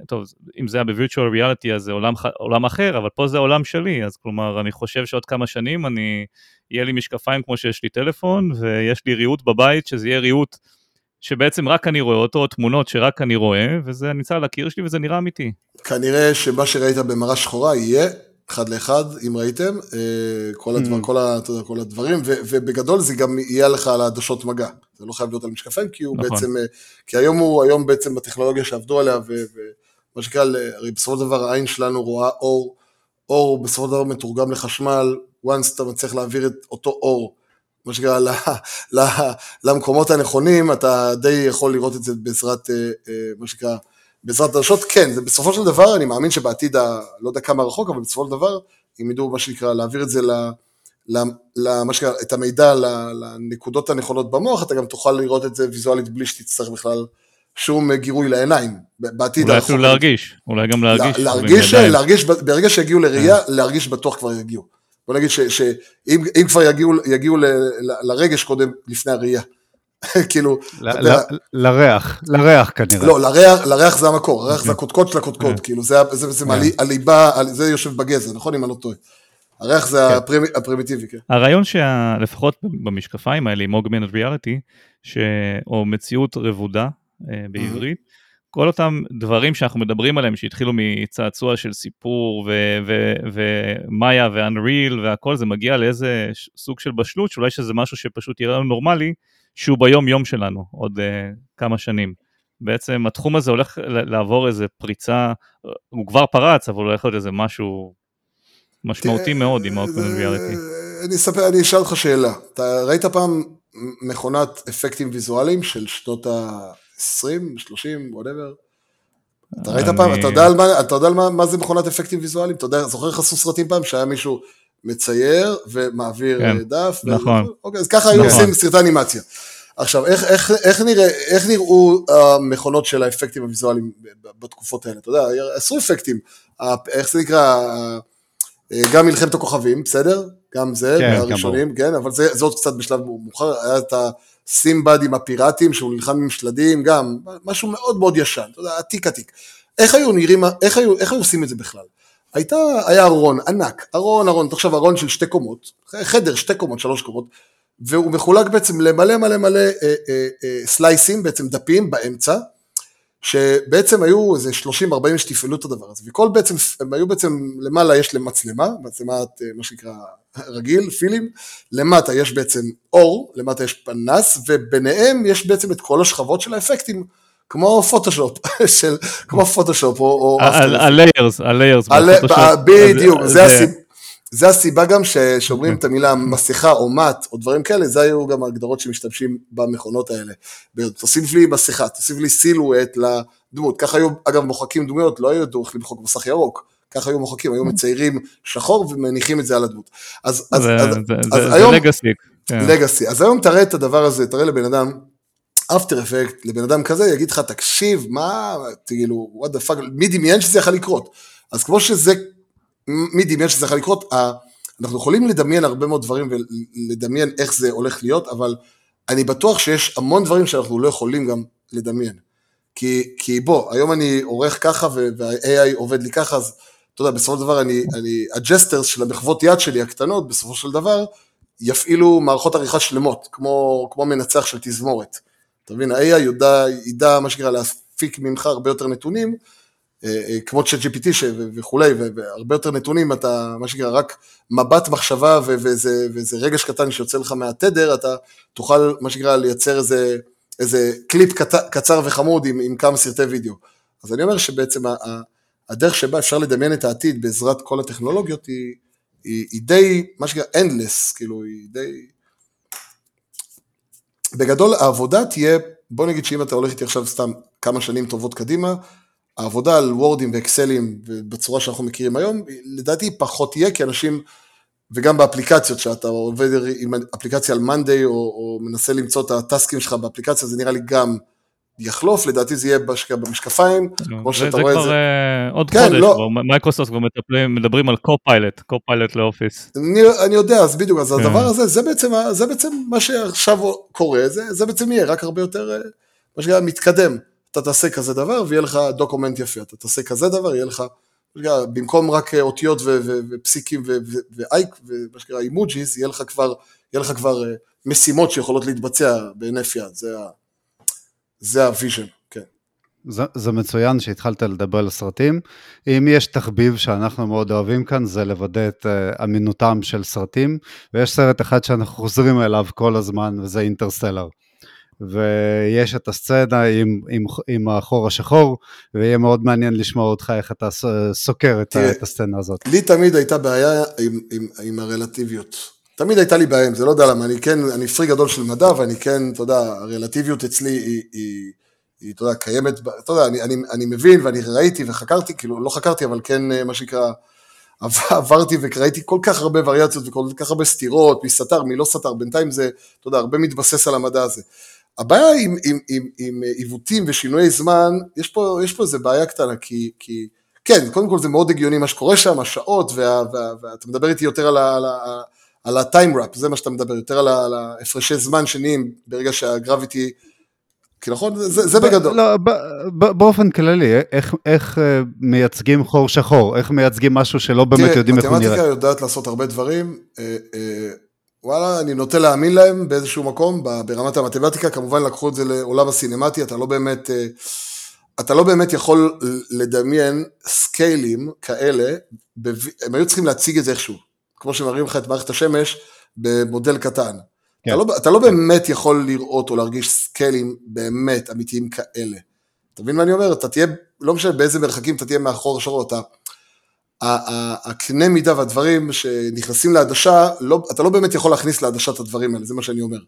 טוב, אם זה היה ב-Virtual Reality אז זה עולם, עולם אחר, אבל פה זה עולם שלי, אז כלומר, אני חושב שעוד כמה שנים אני... יהיה לי משקפיים כמו שיש לי טלפון, ויש לי ריהוט בבית, שזה יהיה ריהוט שבעצם רק אני רואה אותו, תמונות שרק אני רואה, וזה נמצא על הקיר שלי וזה נראה אמיתי. כנראה שמה שראית במראה שחורה יהיה אחד לאחד, אם ראיתם, אה, כל, הדבר, mm. כל, ה, יודע, כל הדברים, ו, ובגדול זה גם יהיה לך על העדשות מגע. זה לא חייב להיות על משקפיים, כי הוא נכון. בעצם, אה, כי היום הוא, היום בעצם בטכנולוגיה שעבדו עליה, ומה מה שנקרא, הרי בסופו של דבר העין שלנו רואה אור, אור בסופו של דבר מתורגם לחשמל, once אתה מצליח להעביר את אותו אור, מה שנקרא, למקומות הנכונים, אתה די יכול לראות את זה בעזרת, מה שנקרא, בעזרת דרשות, כן, זה בסופו של דבר, אני מאמין שבעתיד, ה, לא יודע כמה רחוק, אבל בסופו של דבר, אם ידעו מה שנקרא, להעביר את זה ל... מה שנקרא, את המידע לנקודות הנכונות במוח, אתה גם תוכל לראות את זה ויזואלית בלי שתצטרך בכלל שום גירוי לעיניים, בעתיד אולי אפילו להרגיש, אולי גם להרגיש. להרגיש, להרגיש, ברגע שיגיעו לראייה, כן. להרגיש בטוח כבר יגיעו. בוא נגיד שאם כבר יגיעו, יגיעו לרגש קודם, לפני הראייה. כאילו... לריח, לריח כנראה. לא, לריח זה המקור, הריח זה הקודקוד של הקודקוד, כן. כאילו זה הליבה, זה יושב בגזע, נכון אם אני לא טועה. הריח זה כן. הפרימיטיבי, כן. הרעיון שלפחות במשקפיים האלה עם אוגמנט ריאליטי, או מציאות רבודה אה, בעברית, כל אותם דברים שאנחנו מדברים עליהם שהתחילו מצעצוע של סיפור ומאיה ואנריל והכל זה מגיע לאיזה סוג של בשלות שאולי שזה משהו שפשוט יראה לנו נורמלי שהוא ביום יום שלנו עוד uh, כמה שנים. בעצם התחום הזה הולך לעבור איזה פריצה, הוא כבר פרץ אבל הוא הולך להיות איזה משהו משמעותי מאוד עם ה augmented reality. אני אספר, אני אשאל אותך שאלה, אתה ראית פעם מכונת אפקטים ויזואליים של שנות ה-20, 30, whatever? אתה ראית פעם, אתה יודע, מה, אתה יודע על מה, מה זה מכונת אפקטים ויזואליים? אתה יודע, זוכר איך עשו סרטים פעם שהיה מישהו מצייר ומעביר כן, דף? נכון. ו... אוקיי, אז ככה היו נכון. עושים סרטי אנימציה. עכשיו, איך, איך, איך, נראה, איך נראו המכונות של האפקטים הוויזואליים בתקופות האלה? אתה יודע, עשו אפקטים, איך זה נקרא, גם מלחמת הכוכבים, בסדר? גם זה, כן, הראשונים, כן, אבל זה, זה עוד קצת בשלב מאוחר, היה את הסימבד עם הפיראטים, שהוא נלחם עם שלדים, גם משהו מאוד מאוד ישן, אתה יודע, עתיק עתיק. איך היו נראים, איך היו, איך היו עושים את זה בכלל? הייתה, היה ארון ענק, ארון, ארון, תחשוב ארון של שתי קומות, חדר, שתי קומות, שלוש קומות, והוא מחולק בעצם למלא מלא מלא אה, אה, אה, סלייסים, בעצם דפים באמצע, שבעצם היו איזה 30-40 שתפעלו את הדבר הזה, וכל בעצם, הם היו בעצם, למעלה יש למצלמה, מצלמת אה, מה שנקרא רגיל, פילים, למטה יש בעצם אור, למטה יש פנס, וביניהם יש בעצם את כל השכבות של האפקטים, כמו פוטושופ, של, כמו פוטושופ, או... הליירס, הליירס. בדיוק, זה הסיבה. זה הסיבה גם שאומרים את המילה מסכה או מט או דברים כאלה, זה היו גם ההגדרות שמשתמשים במכונות האלה. תוסיף לי מסכה, תוסיף לי סילואט לדמות. ככה היו, אגב, מוחקים דמויות, לא היו דורך למחוק מסך ירוק. ככה היו מוחקים, היו מציירים שחור ומניחים את זה על הדמות. אז, אז, זה, אז, זה, אז זה, היום... זה לגאסי. לגאסי. אז היום תראה את הדבר הזה, תראה לבן אדם, After Effect, לבן אדם כזה, יגיד לך, תקשיב, מה, כאילו, what the fuck, מי דמיין שזה יכול לקרות? אז כמו שזה מי דמיין שזה יכול לקרות, אנחנו יכולים לדמיין הרבה מאוד דברים ולדמיין איך זה הולך להיות, אבל אני בטוח שיש המון דברים שאנחנו לא יכולים גם לדמיין. כי, כי בוא, היום אני עורך ככה וה-AI עובד לי ככה, אז אתה יודע, בסופו של דבר אני, אני, ה gestures של המחוות יד שלי הקטנות, בסופו של דבר, יפעילו מערכות עריכה שלמות, כמו, כמו מנצח של תזמורת. אתה מבין, ה-AI ידע, ידע מה שנקרא להפיק ממך הרבה יותר נתונים, אה, אה, כמו צ'אט GPT וכולי, והרבה יותר נתונים, אתה, מה שנקרא, רק מבט מחשבה ואיזה, ואיזה רגש קטן שיוצא לך מהתדר, אתה תוכל, מה שנקרא, לייצר איזה, איזה קליפ קצר, וחמוד עם, עם כמה סרטי וידאו. אז אני אומר שבעצם הדרך שבה אפשר לדמיין את העתיד בעזרת כל הטכנולוגיות היא, היא, היא די, מה שנקרא, endless, כאילו, היא די... בגדול העבודה תהיה, בוא נגיד שאם אתה הולך איתי עכשיו סתם כמה שנים טובות קדימה, העבודה על וורדים ואקסלים בצורה שאנחנו מכירים היום, לדעתי פחות תהיה, כי אנשים, וגם באפליקציות, שאתה עובד עם אפליקציה על מאנדיי, או, או מנסה למצוא את הטסקים שלך באפליקציה, זה נראה לי גם יחלוף, לדעתי זה יהיה בשקפיים, כמו שאתה רואה את זה. זה כבר uh, עוד כן, חודש, לא. מייקרוסופט כבר מדברים על Copilot, Copilot ל Office. אני, אני יודע, אז בדיוק, אז כן. הדבר הזה, זה בעצם, מה שעכשיו קורה, זה, בעצם יהיה רק הרבה יותר, אה, מה שנקרא, מתקדם. אתה תעשה כזה דבר ויהיה לך document יפה, אתה תעשה כזה דבר, יהיה לך, במקום רק אותיות ופסיקים ואייק ומה שנקרא emojis, יהיה לך כבר, כבר אה, משימות שיכולות להתבצע בהינף יד, זה, ה, זה ה vision, כן. זה, זה מצוין שהתחלת לדבר על סרטים. אם יש תחביב שאנחנו מאוד אוהבים כאן, זה לוודא את uh, אמינותם של סרטים, ויש סרט אחד שאנחנו חוזרים אליו כל הזמן, וזה אינטרסטלר. ויש את הסצנה עם, עם, עם החור השחור, ויהיה מאוד מעניין לשמוע אותך איך אתה סוקר את, את הסצנה הזאת. לי תמיד הייתה בעיה עם, עם, עם הרלטיביות. תמיד הייתה לי בעיה עם זה, לא יודע למה, אני כן, אני פרי גדול של מדע, ואני כן, אתה יודע, הרלטיביות אצלי היא, היא, היא אתה יודע, קיימת, אתה יודע, אני, אני, אני מבין ואני ראיתי וחקרתי, כאילו, לא חקרתי, אבל כן, מה שנקרא, עברתי וראיתי כל כך הרבה וריאציות וכל כך הרבה סתירות, מי סתר, מי לא סתר, בינתיים זה, אתה יודע, הרבה מתבסס על המדע הזה. הבעיה עם, עם, עם, עם עיוותים ושינויי זמן, יש פה, יש פה איזה בעיה קטנה, כי, כי כן, קודם כל זה מאוד הגיוני מה שקורה שם, השעות, ואתה מדבר איתי יותר על, ה, על, ה, על הטיים-ראפ, זה מה שאתה מדבר, יותר על ההפרשי זמן שנהיים ברגע שהגרביטי כי נכון, זה, זה בגדול. לא, ב, ב, באופן כללי, איך, איך אה, מייצגים חור שחור? איך מייצגים משהו שלא באמת תראה, יודעים איך הוא נראה? מתמטיקה יודעת לעשות הרבה דברים. אה, אה, וואלה, אני נוטה להאמין להם באיזשהו מקום, ברמת המתמטיקה, כמובן לקחו את זה לעולם הסינמטי, אתה לא באמת, אתה לא באמת יכול לדמיין סקיילים כאלה, הם היו צריכים להציג את זה איכשהו, כמו שמראים לך את מערכת השמש במודל קטן. כן. אתה, לא, אתה לא באמת יכול לראות או להרגיש סקיילים באמת אמיתיים כאלה. אתה מבין מה אני אומר? אתה תהיה, לא משנה באיזה מרחקים אתה תהיה מאחור השחור, אתה... הקנה מידה והדברים שנכנסים לעדשה, לא, אתה לא באמת יכול להכניס לעדשה את הדברים האלה, זה מה שאני אומר.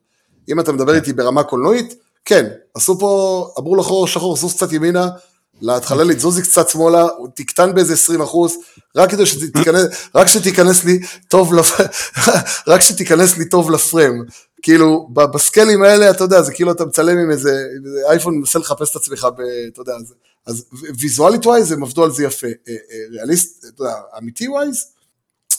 אם אתה מדבר כן. איתי ברמה קולנועית, כן, עשו פה, אמרו לחור שחור, זוז קצת ימינה, להתחלה לזוזי קצת שמאלה, תקטן באיזה 20 אחוז, רק כדי שתיכנס, רק שתיכנס לי טוב, לפ... רק שתיכנס לי טוב לפריים. כאילו, בסקלים האלה, אתה יודע, זה כאילו אתה מצלם עם איזה אייפון, מנסה לחפש את עצמך, ב, אתה יודע, אז, אז ויזואלית ווייז, הם עבדו על זה יפה. אה, אה, ריאליסט, אתה יודע, אמיתי ווייז,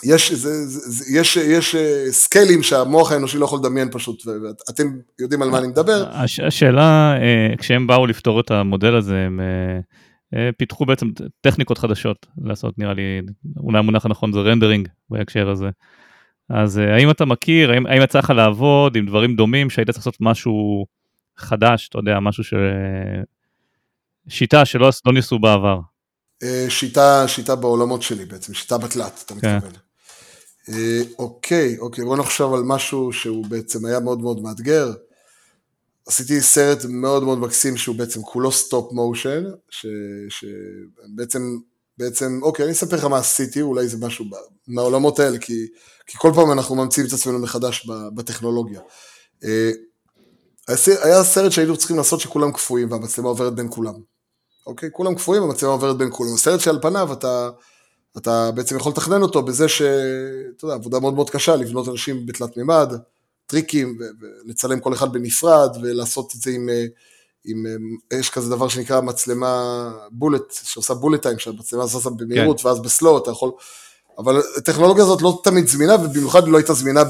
יש, זה, זה, יש, יש אה, סקיילים שהמוח האנושי לא יכול לדמיין פשוט, ואתם יודעים על מה אני מדבר. הש, השאלה, כשהם באו לפתור את המודל הזה, הם פיתחו בעצם טכניקות חדשות לעשות, נראה לי, אולי המונח הנכון זה רנדרינג בהקשר הזה. אז אה, האם אתה מכיר, האם, האם יצא לך לעבוד עם דברים דומים שהיית צריך לעשות משהו חדש, אתה יודע, משהו ש... שיטה שלא לא ניסו בעבר. אה, שיטה, שיטה בעולמות שלי בעצם, שיטה בתלת, אתה כן. מתכוון. אה, אוקיי, אוקיי, בוא נחשוב על משהו שהוא בעצם היה מאוד מאוד מאתגר. עשיתי סרט מאוד מאוד מקסים שהוא בעצם כולו stop motion, שבעצם בעצם, אוקיי, אני אספר לך מה עשיתי, אולי זה משהו מהעולמות האלה, כי, כי כל פעם אנחנו ממציאים את עצמנו מחדש בטכנולוגיה. אה, היה סרט שהיינו צריכים לעשות שכולם קפואים והמצלמה עוברת בין כולם. אוקיי? כולם קפואים והמצלמה עוברת בין כולם. סרט שעל פניו אתה, אתה בעצם יכול לתכנן אותו בזה ש... אתה יודע, עבודה מאוד מאוד קשה, לבנות אנשים בתלת מימד, טריקים, ולצלם כל אחד בנפרד, ולעשות את זה עם... אה, עם, אה, יש כזה דבר שנקרא מצלמה בולט, שעושה בולט טיים, שהמצלמה זזה במהירות כן. ואז בסלואו אתה יכול, אבל הטכנולוגיה הזאת לא תמיד זמינה, ובמיוחד לא הייתה זמינה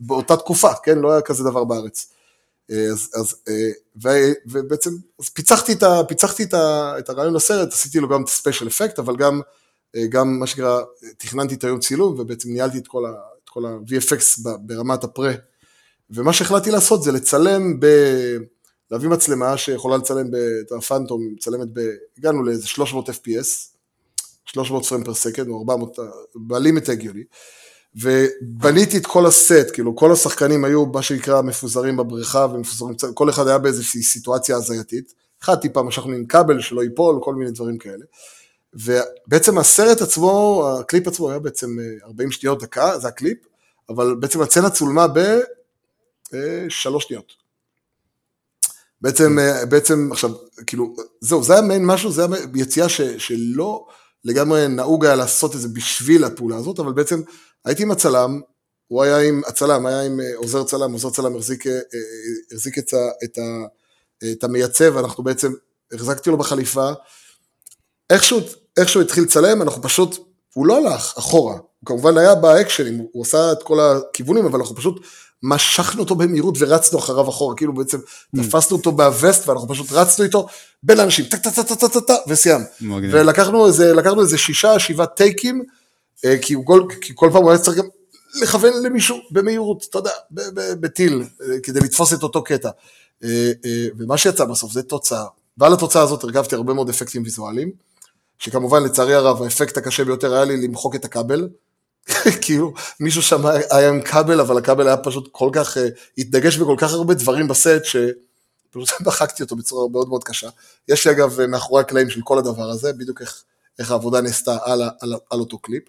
באותה תקופה, כן? לא היה כזה דבר בארץ. אה, אז, אז ו, ובעצם, אז פיצחתי, את, ה, פיצחתי את, ה, את הרעיון לסרט, עשיתי לו גם את הספיישל אפקט, אבל גם, גם מה שנקרא, תכננתי את היום צילום, ובעצם ניהלתי את כל ה-VFX ברמת ה pre. ומה שהחלטתי לעשות זה לצלם ב... להביא מצלמה שיכולה לצלם את הפאנטום, מצלמת ב... הגענו לאיזה 300 FPS, 300 frame per second, או 400, ב limit הגיוני, ובניתי את כל הסט, כאילו כל השחקנים היו מה שנקרא מפוזרים בבריכה, ומפוזרים, כל אחד היה באיזושהי סיטואציה הזייתית, אחד טיפה משכנו עם כבל שלא ייפול, כל מיני דברים כאלה. ובעצם הסרט עצמו, הקליפ עצמו היה בעצם 40 אה, שניות דקה, זה הקליפ, אבל בעצם הצצנה צולמה בשלוש אה, שניות. בעצם, אה, בעצם עכשיו, כאילו, זהו, זה היה מעין משהו, זה היה יציאה ש, שלא לגמרי נהוג היה לעשות את זה בשביל הפעולה הזאת, אבל בעצם הייתי עם הצלם, הוא היה עם, הצלם היה עם עוזר צלם, עוזר צלם החזיק, החזיק את, ה, את, ה, את המייצב, אנחנו בעצם, החזקתי לו בחליפה, איכשהו, התחיל לצלם, אנחנו פשוט, הוא לא הלך אחורה, הוא כמובן היה באקשנים, הוא עשה את כל הכיוונים, אבל אנחנו פשוט משכנו אותו במהירות ורצנו אחריו אחורה, כאילו בעצם mm. תפסנו אותו בהווסט ואנחנו פשוט רצנו איתו בין אנשים, טק טק טק טק טק טק וסיימנו. ולקחנו איזה, לקחנו איזה שישה, שבעה טייקים, אה, כי כל, כי כל פעם הוא היה צריך גם לכוון למישהו במהירות, אתה יודע, בטיל, אה, כדי לתפוס את אותו קטע. אה, ומה שיצא בסוף זה תוצאה, ועל התוצאה הזאת הרגבתי הרבה מאוד אפקטים ויזואליים, שכמובן לצערי הרב האפקט הקשה ביותר היה לי למחוק את הכבל. כאילו, מישהו שם היה עם כבל, אבל הכבל היה פשוט כל כך, uh, התנגש בכל כך הרבה דברים בסט, פשוט מחקתי אותו בצורה מאוד מאוד קשה. יש לי אגב מאחורי הקלעים של כל הדבר הזה, בדיוק איך, איך העבודה נעשתה על, על, על אותו קליפ.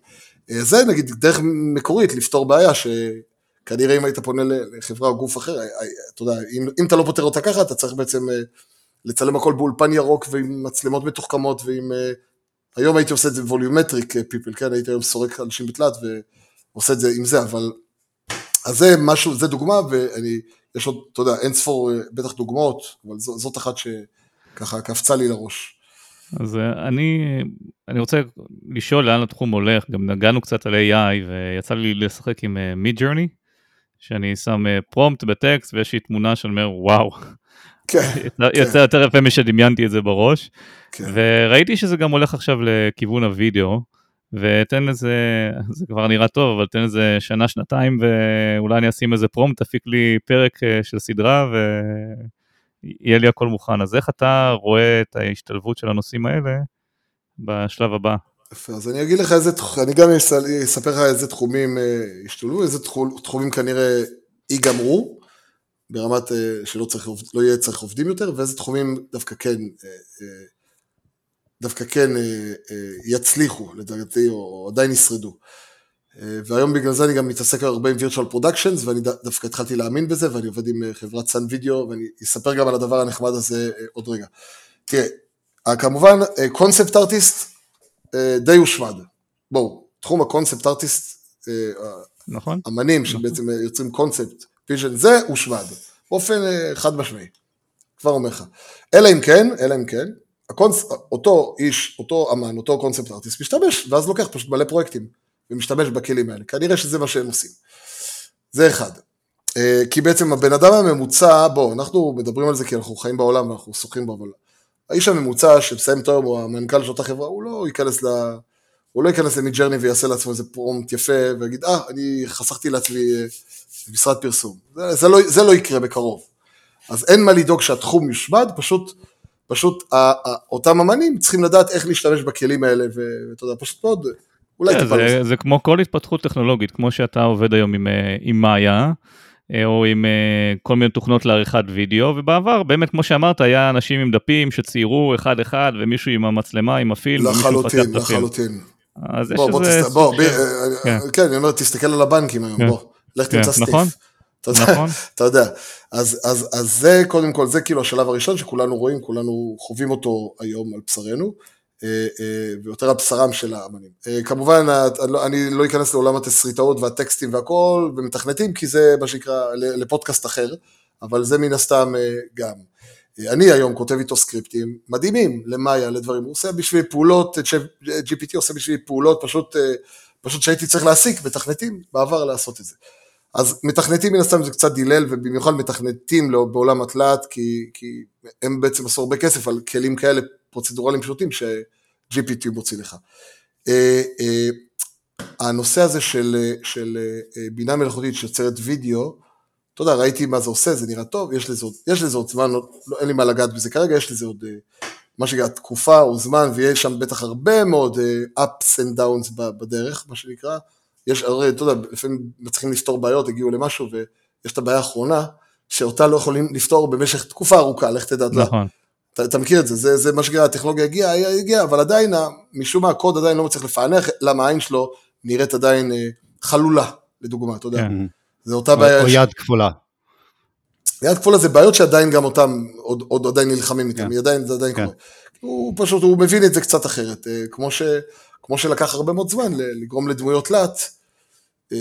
אה, זה נגיד דרך מקורית לפתור בעיה שכנראה אם היית פונה לחברה או גוף אחר, אתה יודע, אם, אם אתה לא פותר אותה ככה, אתה צריך בעצם לצלם הכל באולפן ירוק ועם מצלמות מתוחכמות ועם... היום הייתי עושה את זה ווליומטריק פיפל, כן? הייתי היום סורק אנשים בתלת ועושה את זה עם זה, אבל... אז זה משהו, זה דוגמה, ואני, יש עוד, אתה יודע, אין ספור בטח דוגמאות, אבל זאת אחת שככה קפצה לי לראש. אז אני, אני רוצה לשאול לאן התחום הולך, גם נגענו קצת על AI ויצא לי לשחק עם מיד uh, ג'רני, שאני שם פרומפט בטקסט ויש לי תמונה שאני אומר וואו, כן, יצא כן. יותר יפה משדמיינתי את זה בראש. כן. וראיתי שזה גם הולך עכשיו לכיוון הוידאו, ותן לזה, זה כבר נראה טוב, אבל תן לזה שנה, שנתיים, ואולי אני אשים איזה פרום, תפיק לי פרק אה, של סדרה, ויהיה לי הכל מוכן. אז איך אתה רואה את ההשתלבות של הנושאים האלה בשלב הבא? יפה, אז אני אגיד לך איזה, אני גם אספר לך איזה תחומים השתלבו, אה, איזה תחומים כנראה ייגמרו, ברמת אה, שלא צריך, לא יהיה צריך עובדים יותר, ואיזה תחומים דווקא כן, אה, אה, דווקא כן יצליחו לדעתי, או עדיין ישרדו. והיום בגלל זה אני גם מתעסק הרבה עם virtual productions, ואני דווקא התחלתי להאמין בזה, ואני עובד עם חברת סאן וידאו, ואני אספר גם על הדבר הנחמד הזה עוד רגע. תראה, כמובן, concept artist די הושמד. בואו, תחום ה concept artist, נכון. אמנים שבעצם יוצרים concept vision זה הושמד, באופן אה, חד משמעי, כבר אומר לך. אלא אם כן, אלא אם כן, הקונס, אותו איש, אותו אמן, אותו concept artist משתמש, ואז לוקח פשוט מלא פרויקטים, ומשתמש בכלים האלה, כנראה שזה מה שהם עושים. זה אחד. אה, כי בעצם הבן אדם הממוצע, בוא, אנחנו מדברים על זה כי אנחנו חיים בעולם ואנחנו שוחים בו, אבל האיש הממוצע שמסיים היום, הוא המנכ"ל של אותה חברה, הוא לא ייכנס ל... הוא לא ייכנס למידג'רני ויעשה לעצמו איזה פרומט יפה ויגיד, אה, אני חסכתי לעצמי אה, משרד פרסום. זה, זה, לא, זה לא יקרה בקרוב. אז אין מה לדאוג שהתחום יושמד, פשוט, פשוט ה, ה, אותם אמנים צריכים לדעת איך להשתמש בכלים האלה, ואתה יודע, פשוט מאוד, אולי yeah, כן, טיפה זה, זה כמו כל התפתחות טכנולוגית, כמו שאתה עובד היום עם, אה, עם מאיה, אה, או עם אה, כל מיני תוכנות לעריכת וידאו, ובעבר באמת כמו שאמרת היה אנשים עם דפים שציירו אחד אחד ומישהו עם המצלמה עם הפילם, לחלוטין, לחלוטין. אז בוא, יש בוא, איזה... בוא, ב... כן. כן, אני אומר, תסתכל על הבנקים היום, כן. בוא. לך כן, תמצא סטיף. נכון, נכון. אתה יודע. אז, אז, אז זה קודם כל, זה כאילו השלב הראשון שכולנו רואים, כולנו חווים אותו היום על בשרנו, אה, אה, ויותר על בשרם של האמנים. אה, כמובן, לא, אני לא אכנס לעולם התסריטאות והטקסטים והכל, ומתכנתים, כי זה מה שנקרא לפודקאסט אחר, אבל זה מן הסתם גם. אני היום כותב איתו סקריפטים מדהימים למאיה, לדברים, הוא עושה בשביל פעולות, GPT עושה בשביל פעולות פשוט, פשוט שהייתי צריך להסיק מתכנתים בעבר לעשות את זה. אז מתכנתים מן הסתם זה קצת דילל, ובמיוחד מתכנתים בעולם התלת, כי, כי הם בעצם עשו הרבה כסף על כלים כאלה פרוצדורליים פשוטים ש-GPT מוציא לך. אה, אה, הנושא הזה של, של אה, בינה מלאכותית שיוצרת וידאו, אתה יודע, ראיתי מה זה עושה, זה נראה טוב, יש לזה עוד, יש לזה עוד זמן, לא, אין לי מה לגעת בזה כרגע, יש לזה עוד מה שנקרא תקופה או זמן, ויש שם בטח הרבה מאוד ups and downs בדרך, מה שנקרא. יש, הרי אתה יודע, לפעמים מצליחים לפתור בעיות, הגיעו למשהו ויש את הבעיה האחרונה, שאותה לא יכולים לפתור במשך תקופה ארוכה, לך תדע. נכון. אתה, אתה מכיר את זה, זה, זה מה שקרה, הטכנולוגיה הגיעה, הגיעה, אבל עדיין, משום מה הקוד עדיין לא מצליח לפענח, למה העין שלו נראית עדיין אה, חלולה, לדוגמה, אתה יודע. כן. זה אותה בעיה. או יד כפולה. יד כפולה זה בעיות שעדיין גם אותם, עוד, עוד עדיין נלחמים איתם, כן. עדיין, זה עדיין כן. קורה. הוא פשוט, הוא מבין את זה קצת אחרת, אה, כמו, ש, כמו שלקח הרבה מאוד זמן לגרום לדמויות תלת, אה,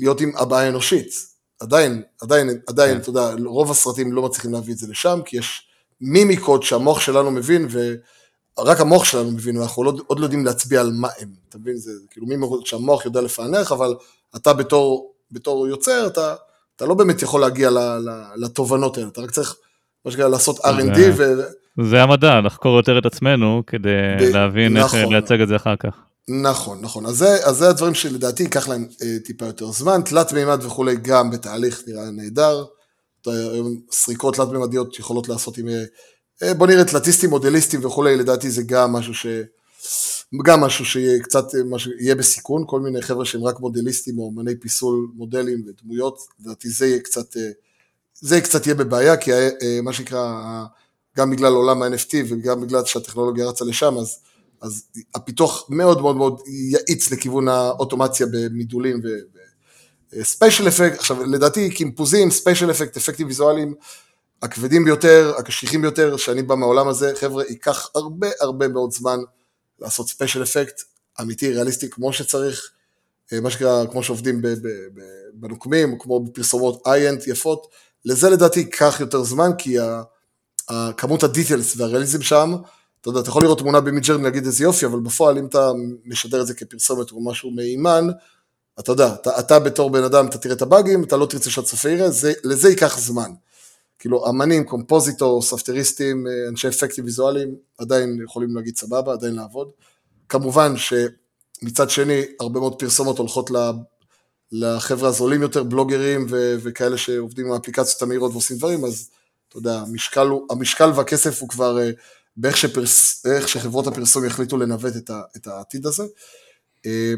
להיות עם הבעיה האנושית. עדיין, עדיין, עדיין, כן. אתה יודע, רוב הסרטים לא מצליחים להביא את זה לשם, כי יש מימיקות שהמוח שלנו מבין, ורק המוח שלנו מבין, ואנחנו לא, עוד לא יודעים להצביע על מה הם, אתה מבין? זה כאילו מימיקות שהמוח יודע לפענח, אבל אתה בתור, בתור יוצר, אתה, אתה לא באמת יכול להגיע לתובנות האלה, אתה רק צריך, מה שנקרא, לעשות R&D ו... זה המדע, לחקור יותר את עצמנו כדי ב... להבין נכון. איך לייצג את זה אחר כך. נכון, נכון. אז זה, אז זה הדברים שלדעתי ייקח להם אה, טיפה יותר זמן. תלת מימד וכולי גם בתהליך נראה נהדר. סריקות תלת מימדיות יכולות לעשות עם, אה, אה, בוא נראה תלתיסטים, מודליסטים וכולי, לדעתי זה גם משהו ש... גם משהו שיהיה קצת, אה, משהו, יהיה בסיכון, כל מיני חבר'ה שהם רק מודליסטים או אמני פיסול מודלים ודמויות, לדעתי זה יהיה קצת, אה, זה קצת יהיה בבעיה, כי מה שנקרא, גם בגלל עולם ה-NFT וגם בגלל שהטכנולוגיה רצה לשם, אז, אז הפיתוח מאוד מאוד מאוד יאיץ לכיוון האוטומציה במידולים ו special effect, עכשיו לדעתי קימפוזים, special effect, אפקטים ויזואליים, הכבדים ביותר, הקשיחים ביותר, שאני בא מהעולם הזה, חבר'ה, ייקח הרבה הרבה מאוד זמן לעשות special effect אמיתי, ריאליסטי, כמו שצריך, אה, מה שנקרא, כמו שעובדים בנוקמים, כמו בפרסומות high-end יפות, לזה לדעתי ייקח יותר זמן, כי כמות ה details והריאליזם שם, אתה יודע, אתה יכול לראות תמונה במידג'רני להגיד איזה יופי, אבל בפועל אם אתה משדר את זה כפרסומת או משהו מהימן, אתה יודע, אתה, אתה בתור בן אדם, אתה תראה את הבאגים, אתה לא תרצה שהצופה יראה, זה, לזה ייקח זמן. כאילו אמנים, compositors, אפקטיסטים, אה, אנשי אפקטים ויזואליים, עדיין יכולים להגיד סבבה, עדיין לעבוד. כמובן שמצד שני, הרבה מאוד פרסומות הולכות לחבר'ה הזולים יותר, בלוגרים ו- וכאלה שעובדים עם האפליקציות המהירות ועושים דברים, אז אתה יודע, המשקל, הוא, המשקל והכסף הוא כבר אה, באיך שפרס, שחברות הפרסום יחליטו לנווט את, ה, את העתיד הזה. אה,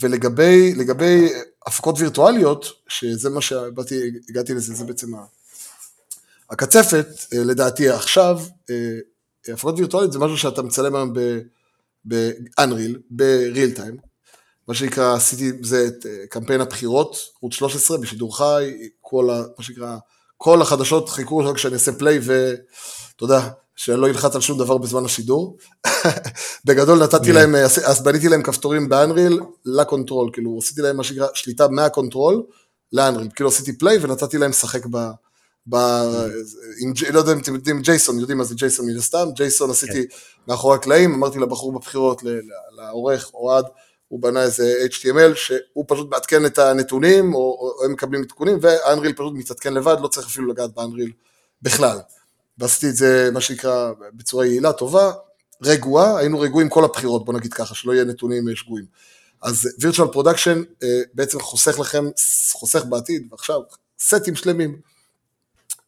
ולגבי הפקות וירטואליות, שזה מה שהגעתי לזה, זה בעצם הקצפת, אה, לדעתי עכשיו, הפקות וירטואליות זה משהו שאתה מצלם היום ב-unreal, ב-real time, מה שנקרא, עשיתי, זה את קמפיין הבחירות, ערוץ 13, בשידור חי, כל ה, מה שנקרא, כל החדשות חיכו רק כשאני אעשה play ואתה יודע, שאני לא אלחץ על שום דבר בזמן השידור. בגדול נתתי להם, אז בניתי להם כפתורים ב Unreal ל control, כאילו עשיתי להם מה שנקרא שליטה מה control ל Unreal, כאילו עשיתי play ונתתי להם לשחק ב... ב... עם, לא יודע אם אתם יודעים JSON, יודעים מה זה JSON מן הסתם, JSON עשיתי כן. מאחורי הקלעים, אמרתי לבחור בבחירות, לעורך, אוהד, הוא בנה איזה HTML שהוא פשוט מעדכן את הנתונים, או, או הם מקבלים עדכונים, ו Unreal פשוט מתעדכן לבד, לא צריך אפילו לגעת ב Unreal בכלל. ועשיתי את זה, מה שנקרא, בצורה יעילה, טובה, רגועה, היינו רגועים כל הבחירות, בוא נגיד ככה, שלא יהיה נתונים אה, שגויים. אז virtual production uh, בעצם חוסך לכם, חוסך בעתיד, ועכשיו, סטים שלמים.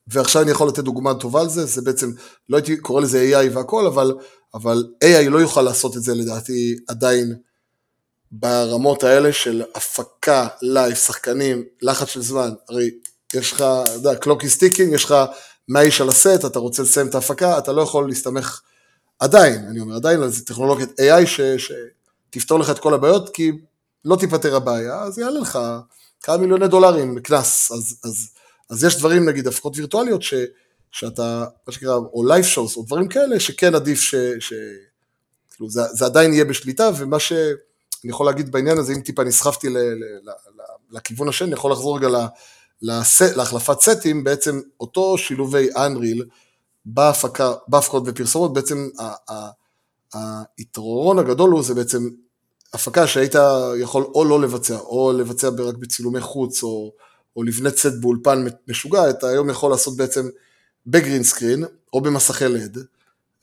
ועכשיו אני יכול לתת דוגמה טובה על זה, זה בעצם, לא הייתי קורא לזה AI והכל, אבל, אבל AI לא יוכל לעשות את זה לדעתי עדיין ברמות האלה של הפקה, live, שחקנים, לחץ של זמן, הרי יש לך, אתה יודע, is ticking, יש לך 100 איש על הסט, אתה רוצה לסיים את ההפקה, אתה לא יכול להסתמך עדיין, אני אומר, עדיין על טכנולוגיית AI ש, שתפתור לך את כל הבעיות, כי לא תיפתר הבעיה, אז יעלה לך כמה מיליוני דולרים קנס, אז, אז, אז יש דברים, נגיד, הפקות וירטואליות, ש, שאתה, מה שנקרא, או live shows, או דברים כאלה, שכן עדיף ש... ש כאילו, זה, זה עדיין יהיה בשליטה, ומה ש... אני יכול להגיד בעניין הזה, אם טיפה נסחפתי לכיוון השני, אני יכול לחזור רגע להחלפת סטים, בעצם אותו שילובי Unreal בהפקה, בהפקות ופרסומות, בעצם היתרון הגדול הוא זה בעצם הפקה שהיית יכול או לא לבצע, או לבצע רק בצילומי חוץ, או, או לבנות סט באולפן משוגע, אתה היום יכול לעשות בעצם ב green screen, או במסכי לד,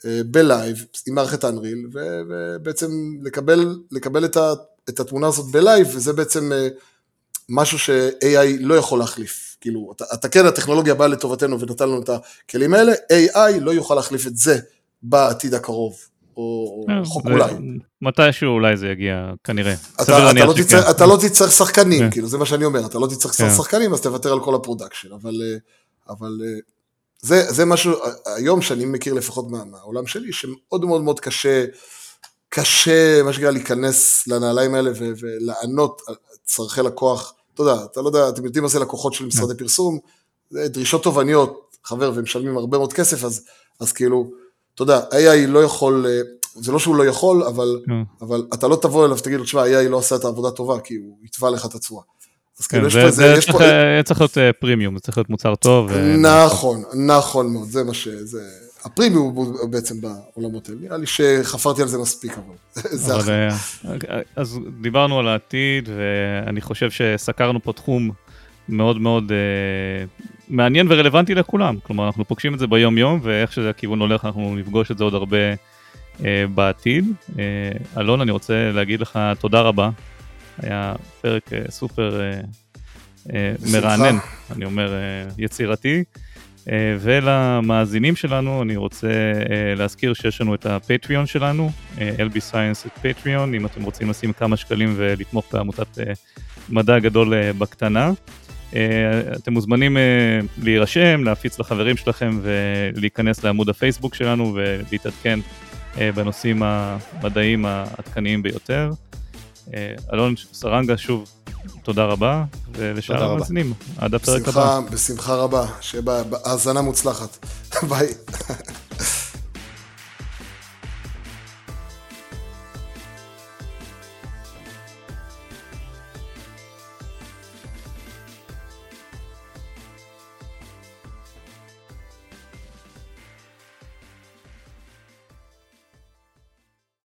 אה, ב live עם מערכת Unreal, ובעצם לקבל, לקבל את, ה, את התמונה הזאת ב live, וזה בעצם אה, משהו ש-AI לא יכול להחליף. כאילו, אתה, אתה כן, הטכנולוגיה באה לטובתנו ונתן לנו את הכלים האלה, AI לא יוכל להחליף את זה בעתיד הקרוב. או אה, אולי. מתישהו אולי זה יגיע, כנראה. אתה, אתה, לא, אתה לא תצטרך שחקנים, כן. כאילו, זה מה שאני אומר, אתה לא תצטרך כן. שחקנים, אז תוותר על כל ה production, אבל, אבל זה, זה משהו, היום שאני מכיר לפחות מה, מהעולם שלי, שמאוד מאוד מאוד קשה, קשה, מה שנקרא, להיכנס לנעליים האלה ו- ולענות על צורכי לקוח. אתה יודע, אתה לא יודע, אתם יודעים מה זה לקוחות של משרדי פרסום, זה דרישות תובעניות, חבר, והם משלמים הרבה מאוד כסף, אז, אז כאילו, אתה יודע, AI לא יכול, זה לא שהוא לא יכול, אבל, אבל אתה לא תבוא אליו ותגיד לו, תשמע, AI לא עשה את העבודה טובה, כי הוא יתבע לך את התשואה. אז כאילו יש פה איזה, יש פה... זה צריך להיות פרימיום, זה צריך להיות מוצר טוב. נכון, נכון מאוד, זה מה ש... הפרימיום הוא בעצם בעולמות האלה, נראה לי שחפרתי על זה מספיק, אבל זה אחר. אה, אז דיברנו על העתיד, ואני חושב שסקרנו פה תחום מאוד מאוד אה, מעניין ורלוונטי לכולם. כלומר, אנחנו פוגשים את זה ביום-יום, ואיך שזה הכיוון הולך, אנחנו נפגוש את זה עוד הרבה אה, בעתיד. אלון, אני רוצה להגיד לך תודה רבה היה פרק אה, סופר אה, אה, מרענן, אני אומר יצירתי. ולמאזינים שלנו אני רוצה להזכיר שיש לנו את הפטריון שלנו, LB Science את פטריון, אם אתם רוצים לשים כמה שקלים ולתמוך בעמותת מדע גדול בקטנה. אתם מוזמנים להירשם, להפיץ לחברים שלכם ולהיכנס לעמוד הפייסבוק שלנו ולהתעדכן בנושאים המדעיים העדכניים ביותר. אלון סרנגה, שוב, תודה רבה, ולשאר המאזינים, עד הפרק הבא. בשמחה רבה, שיהיה בהאזנה מוצלחת. ביי.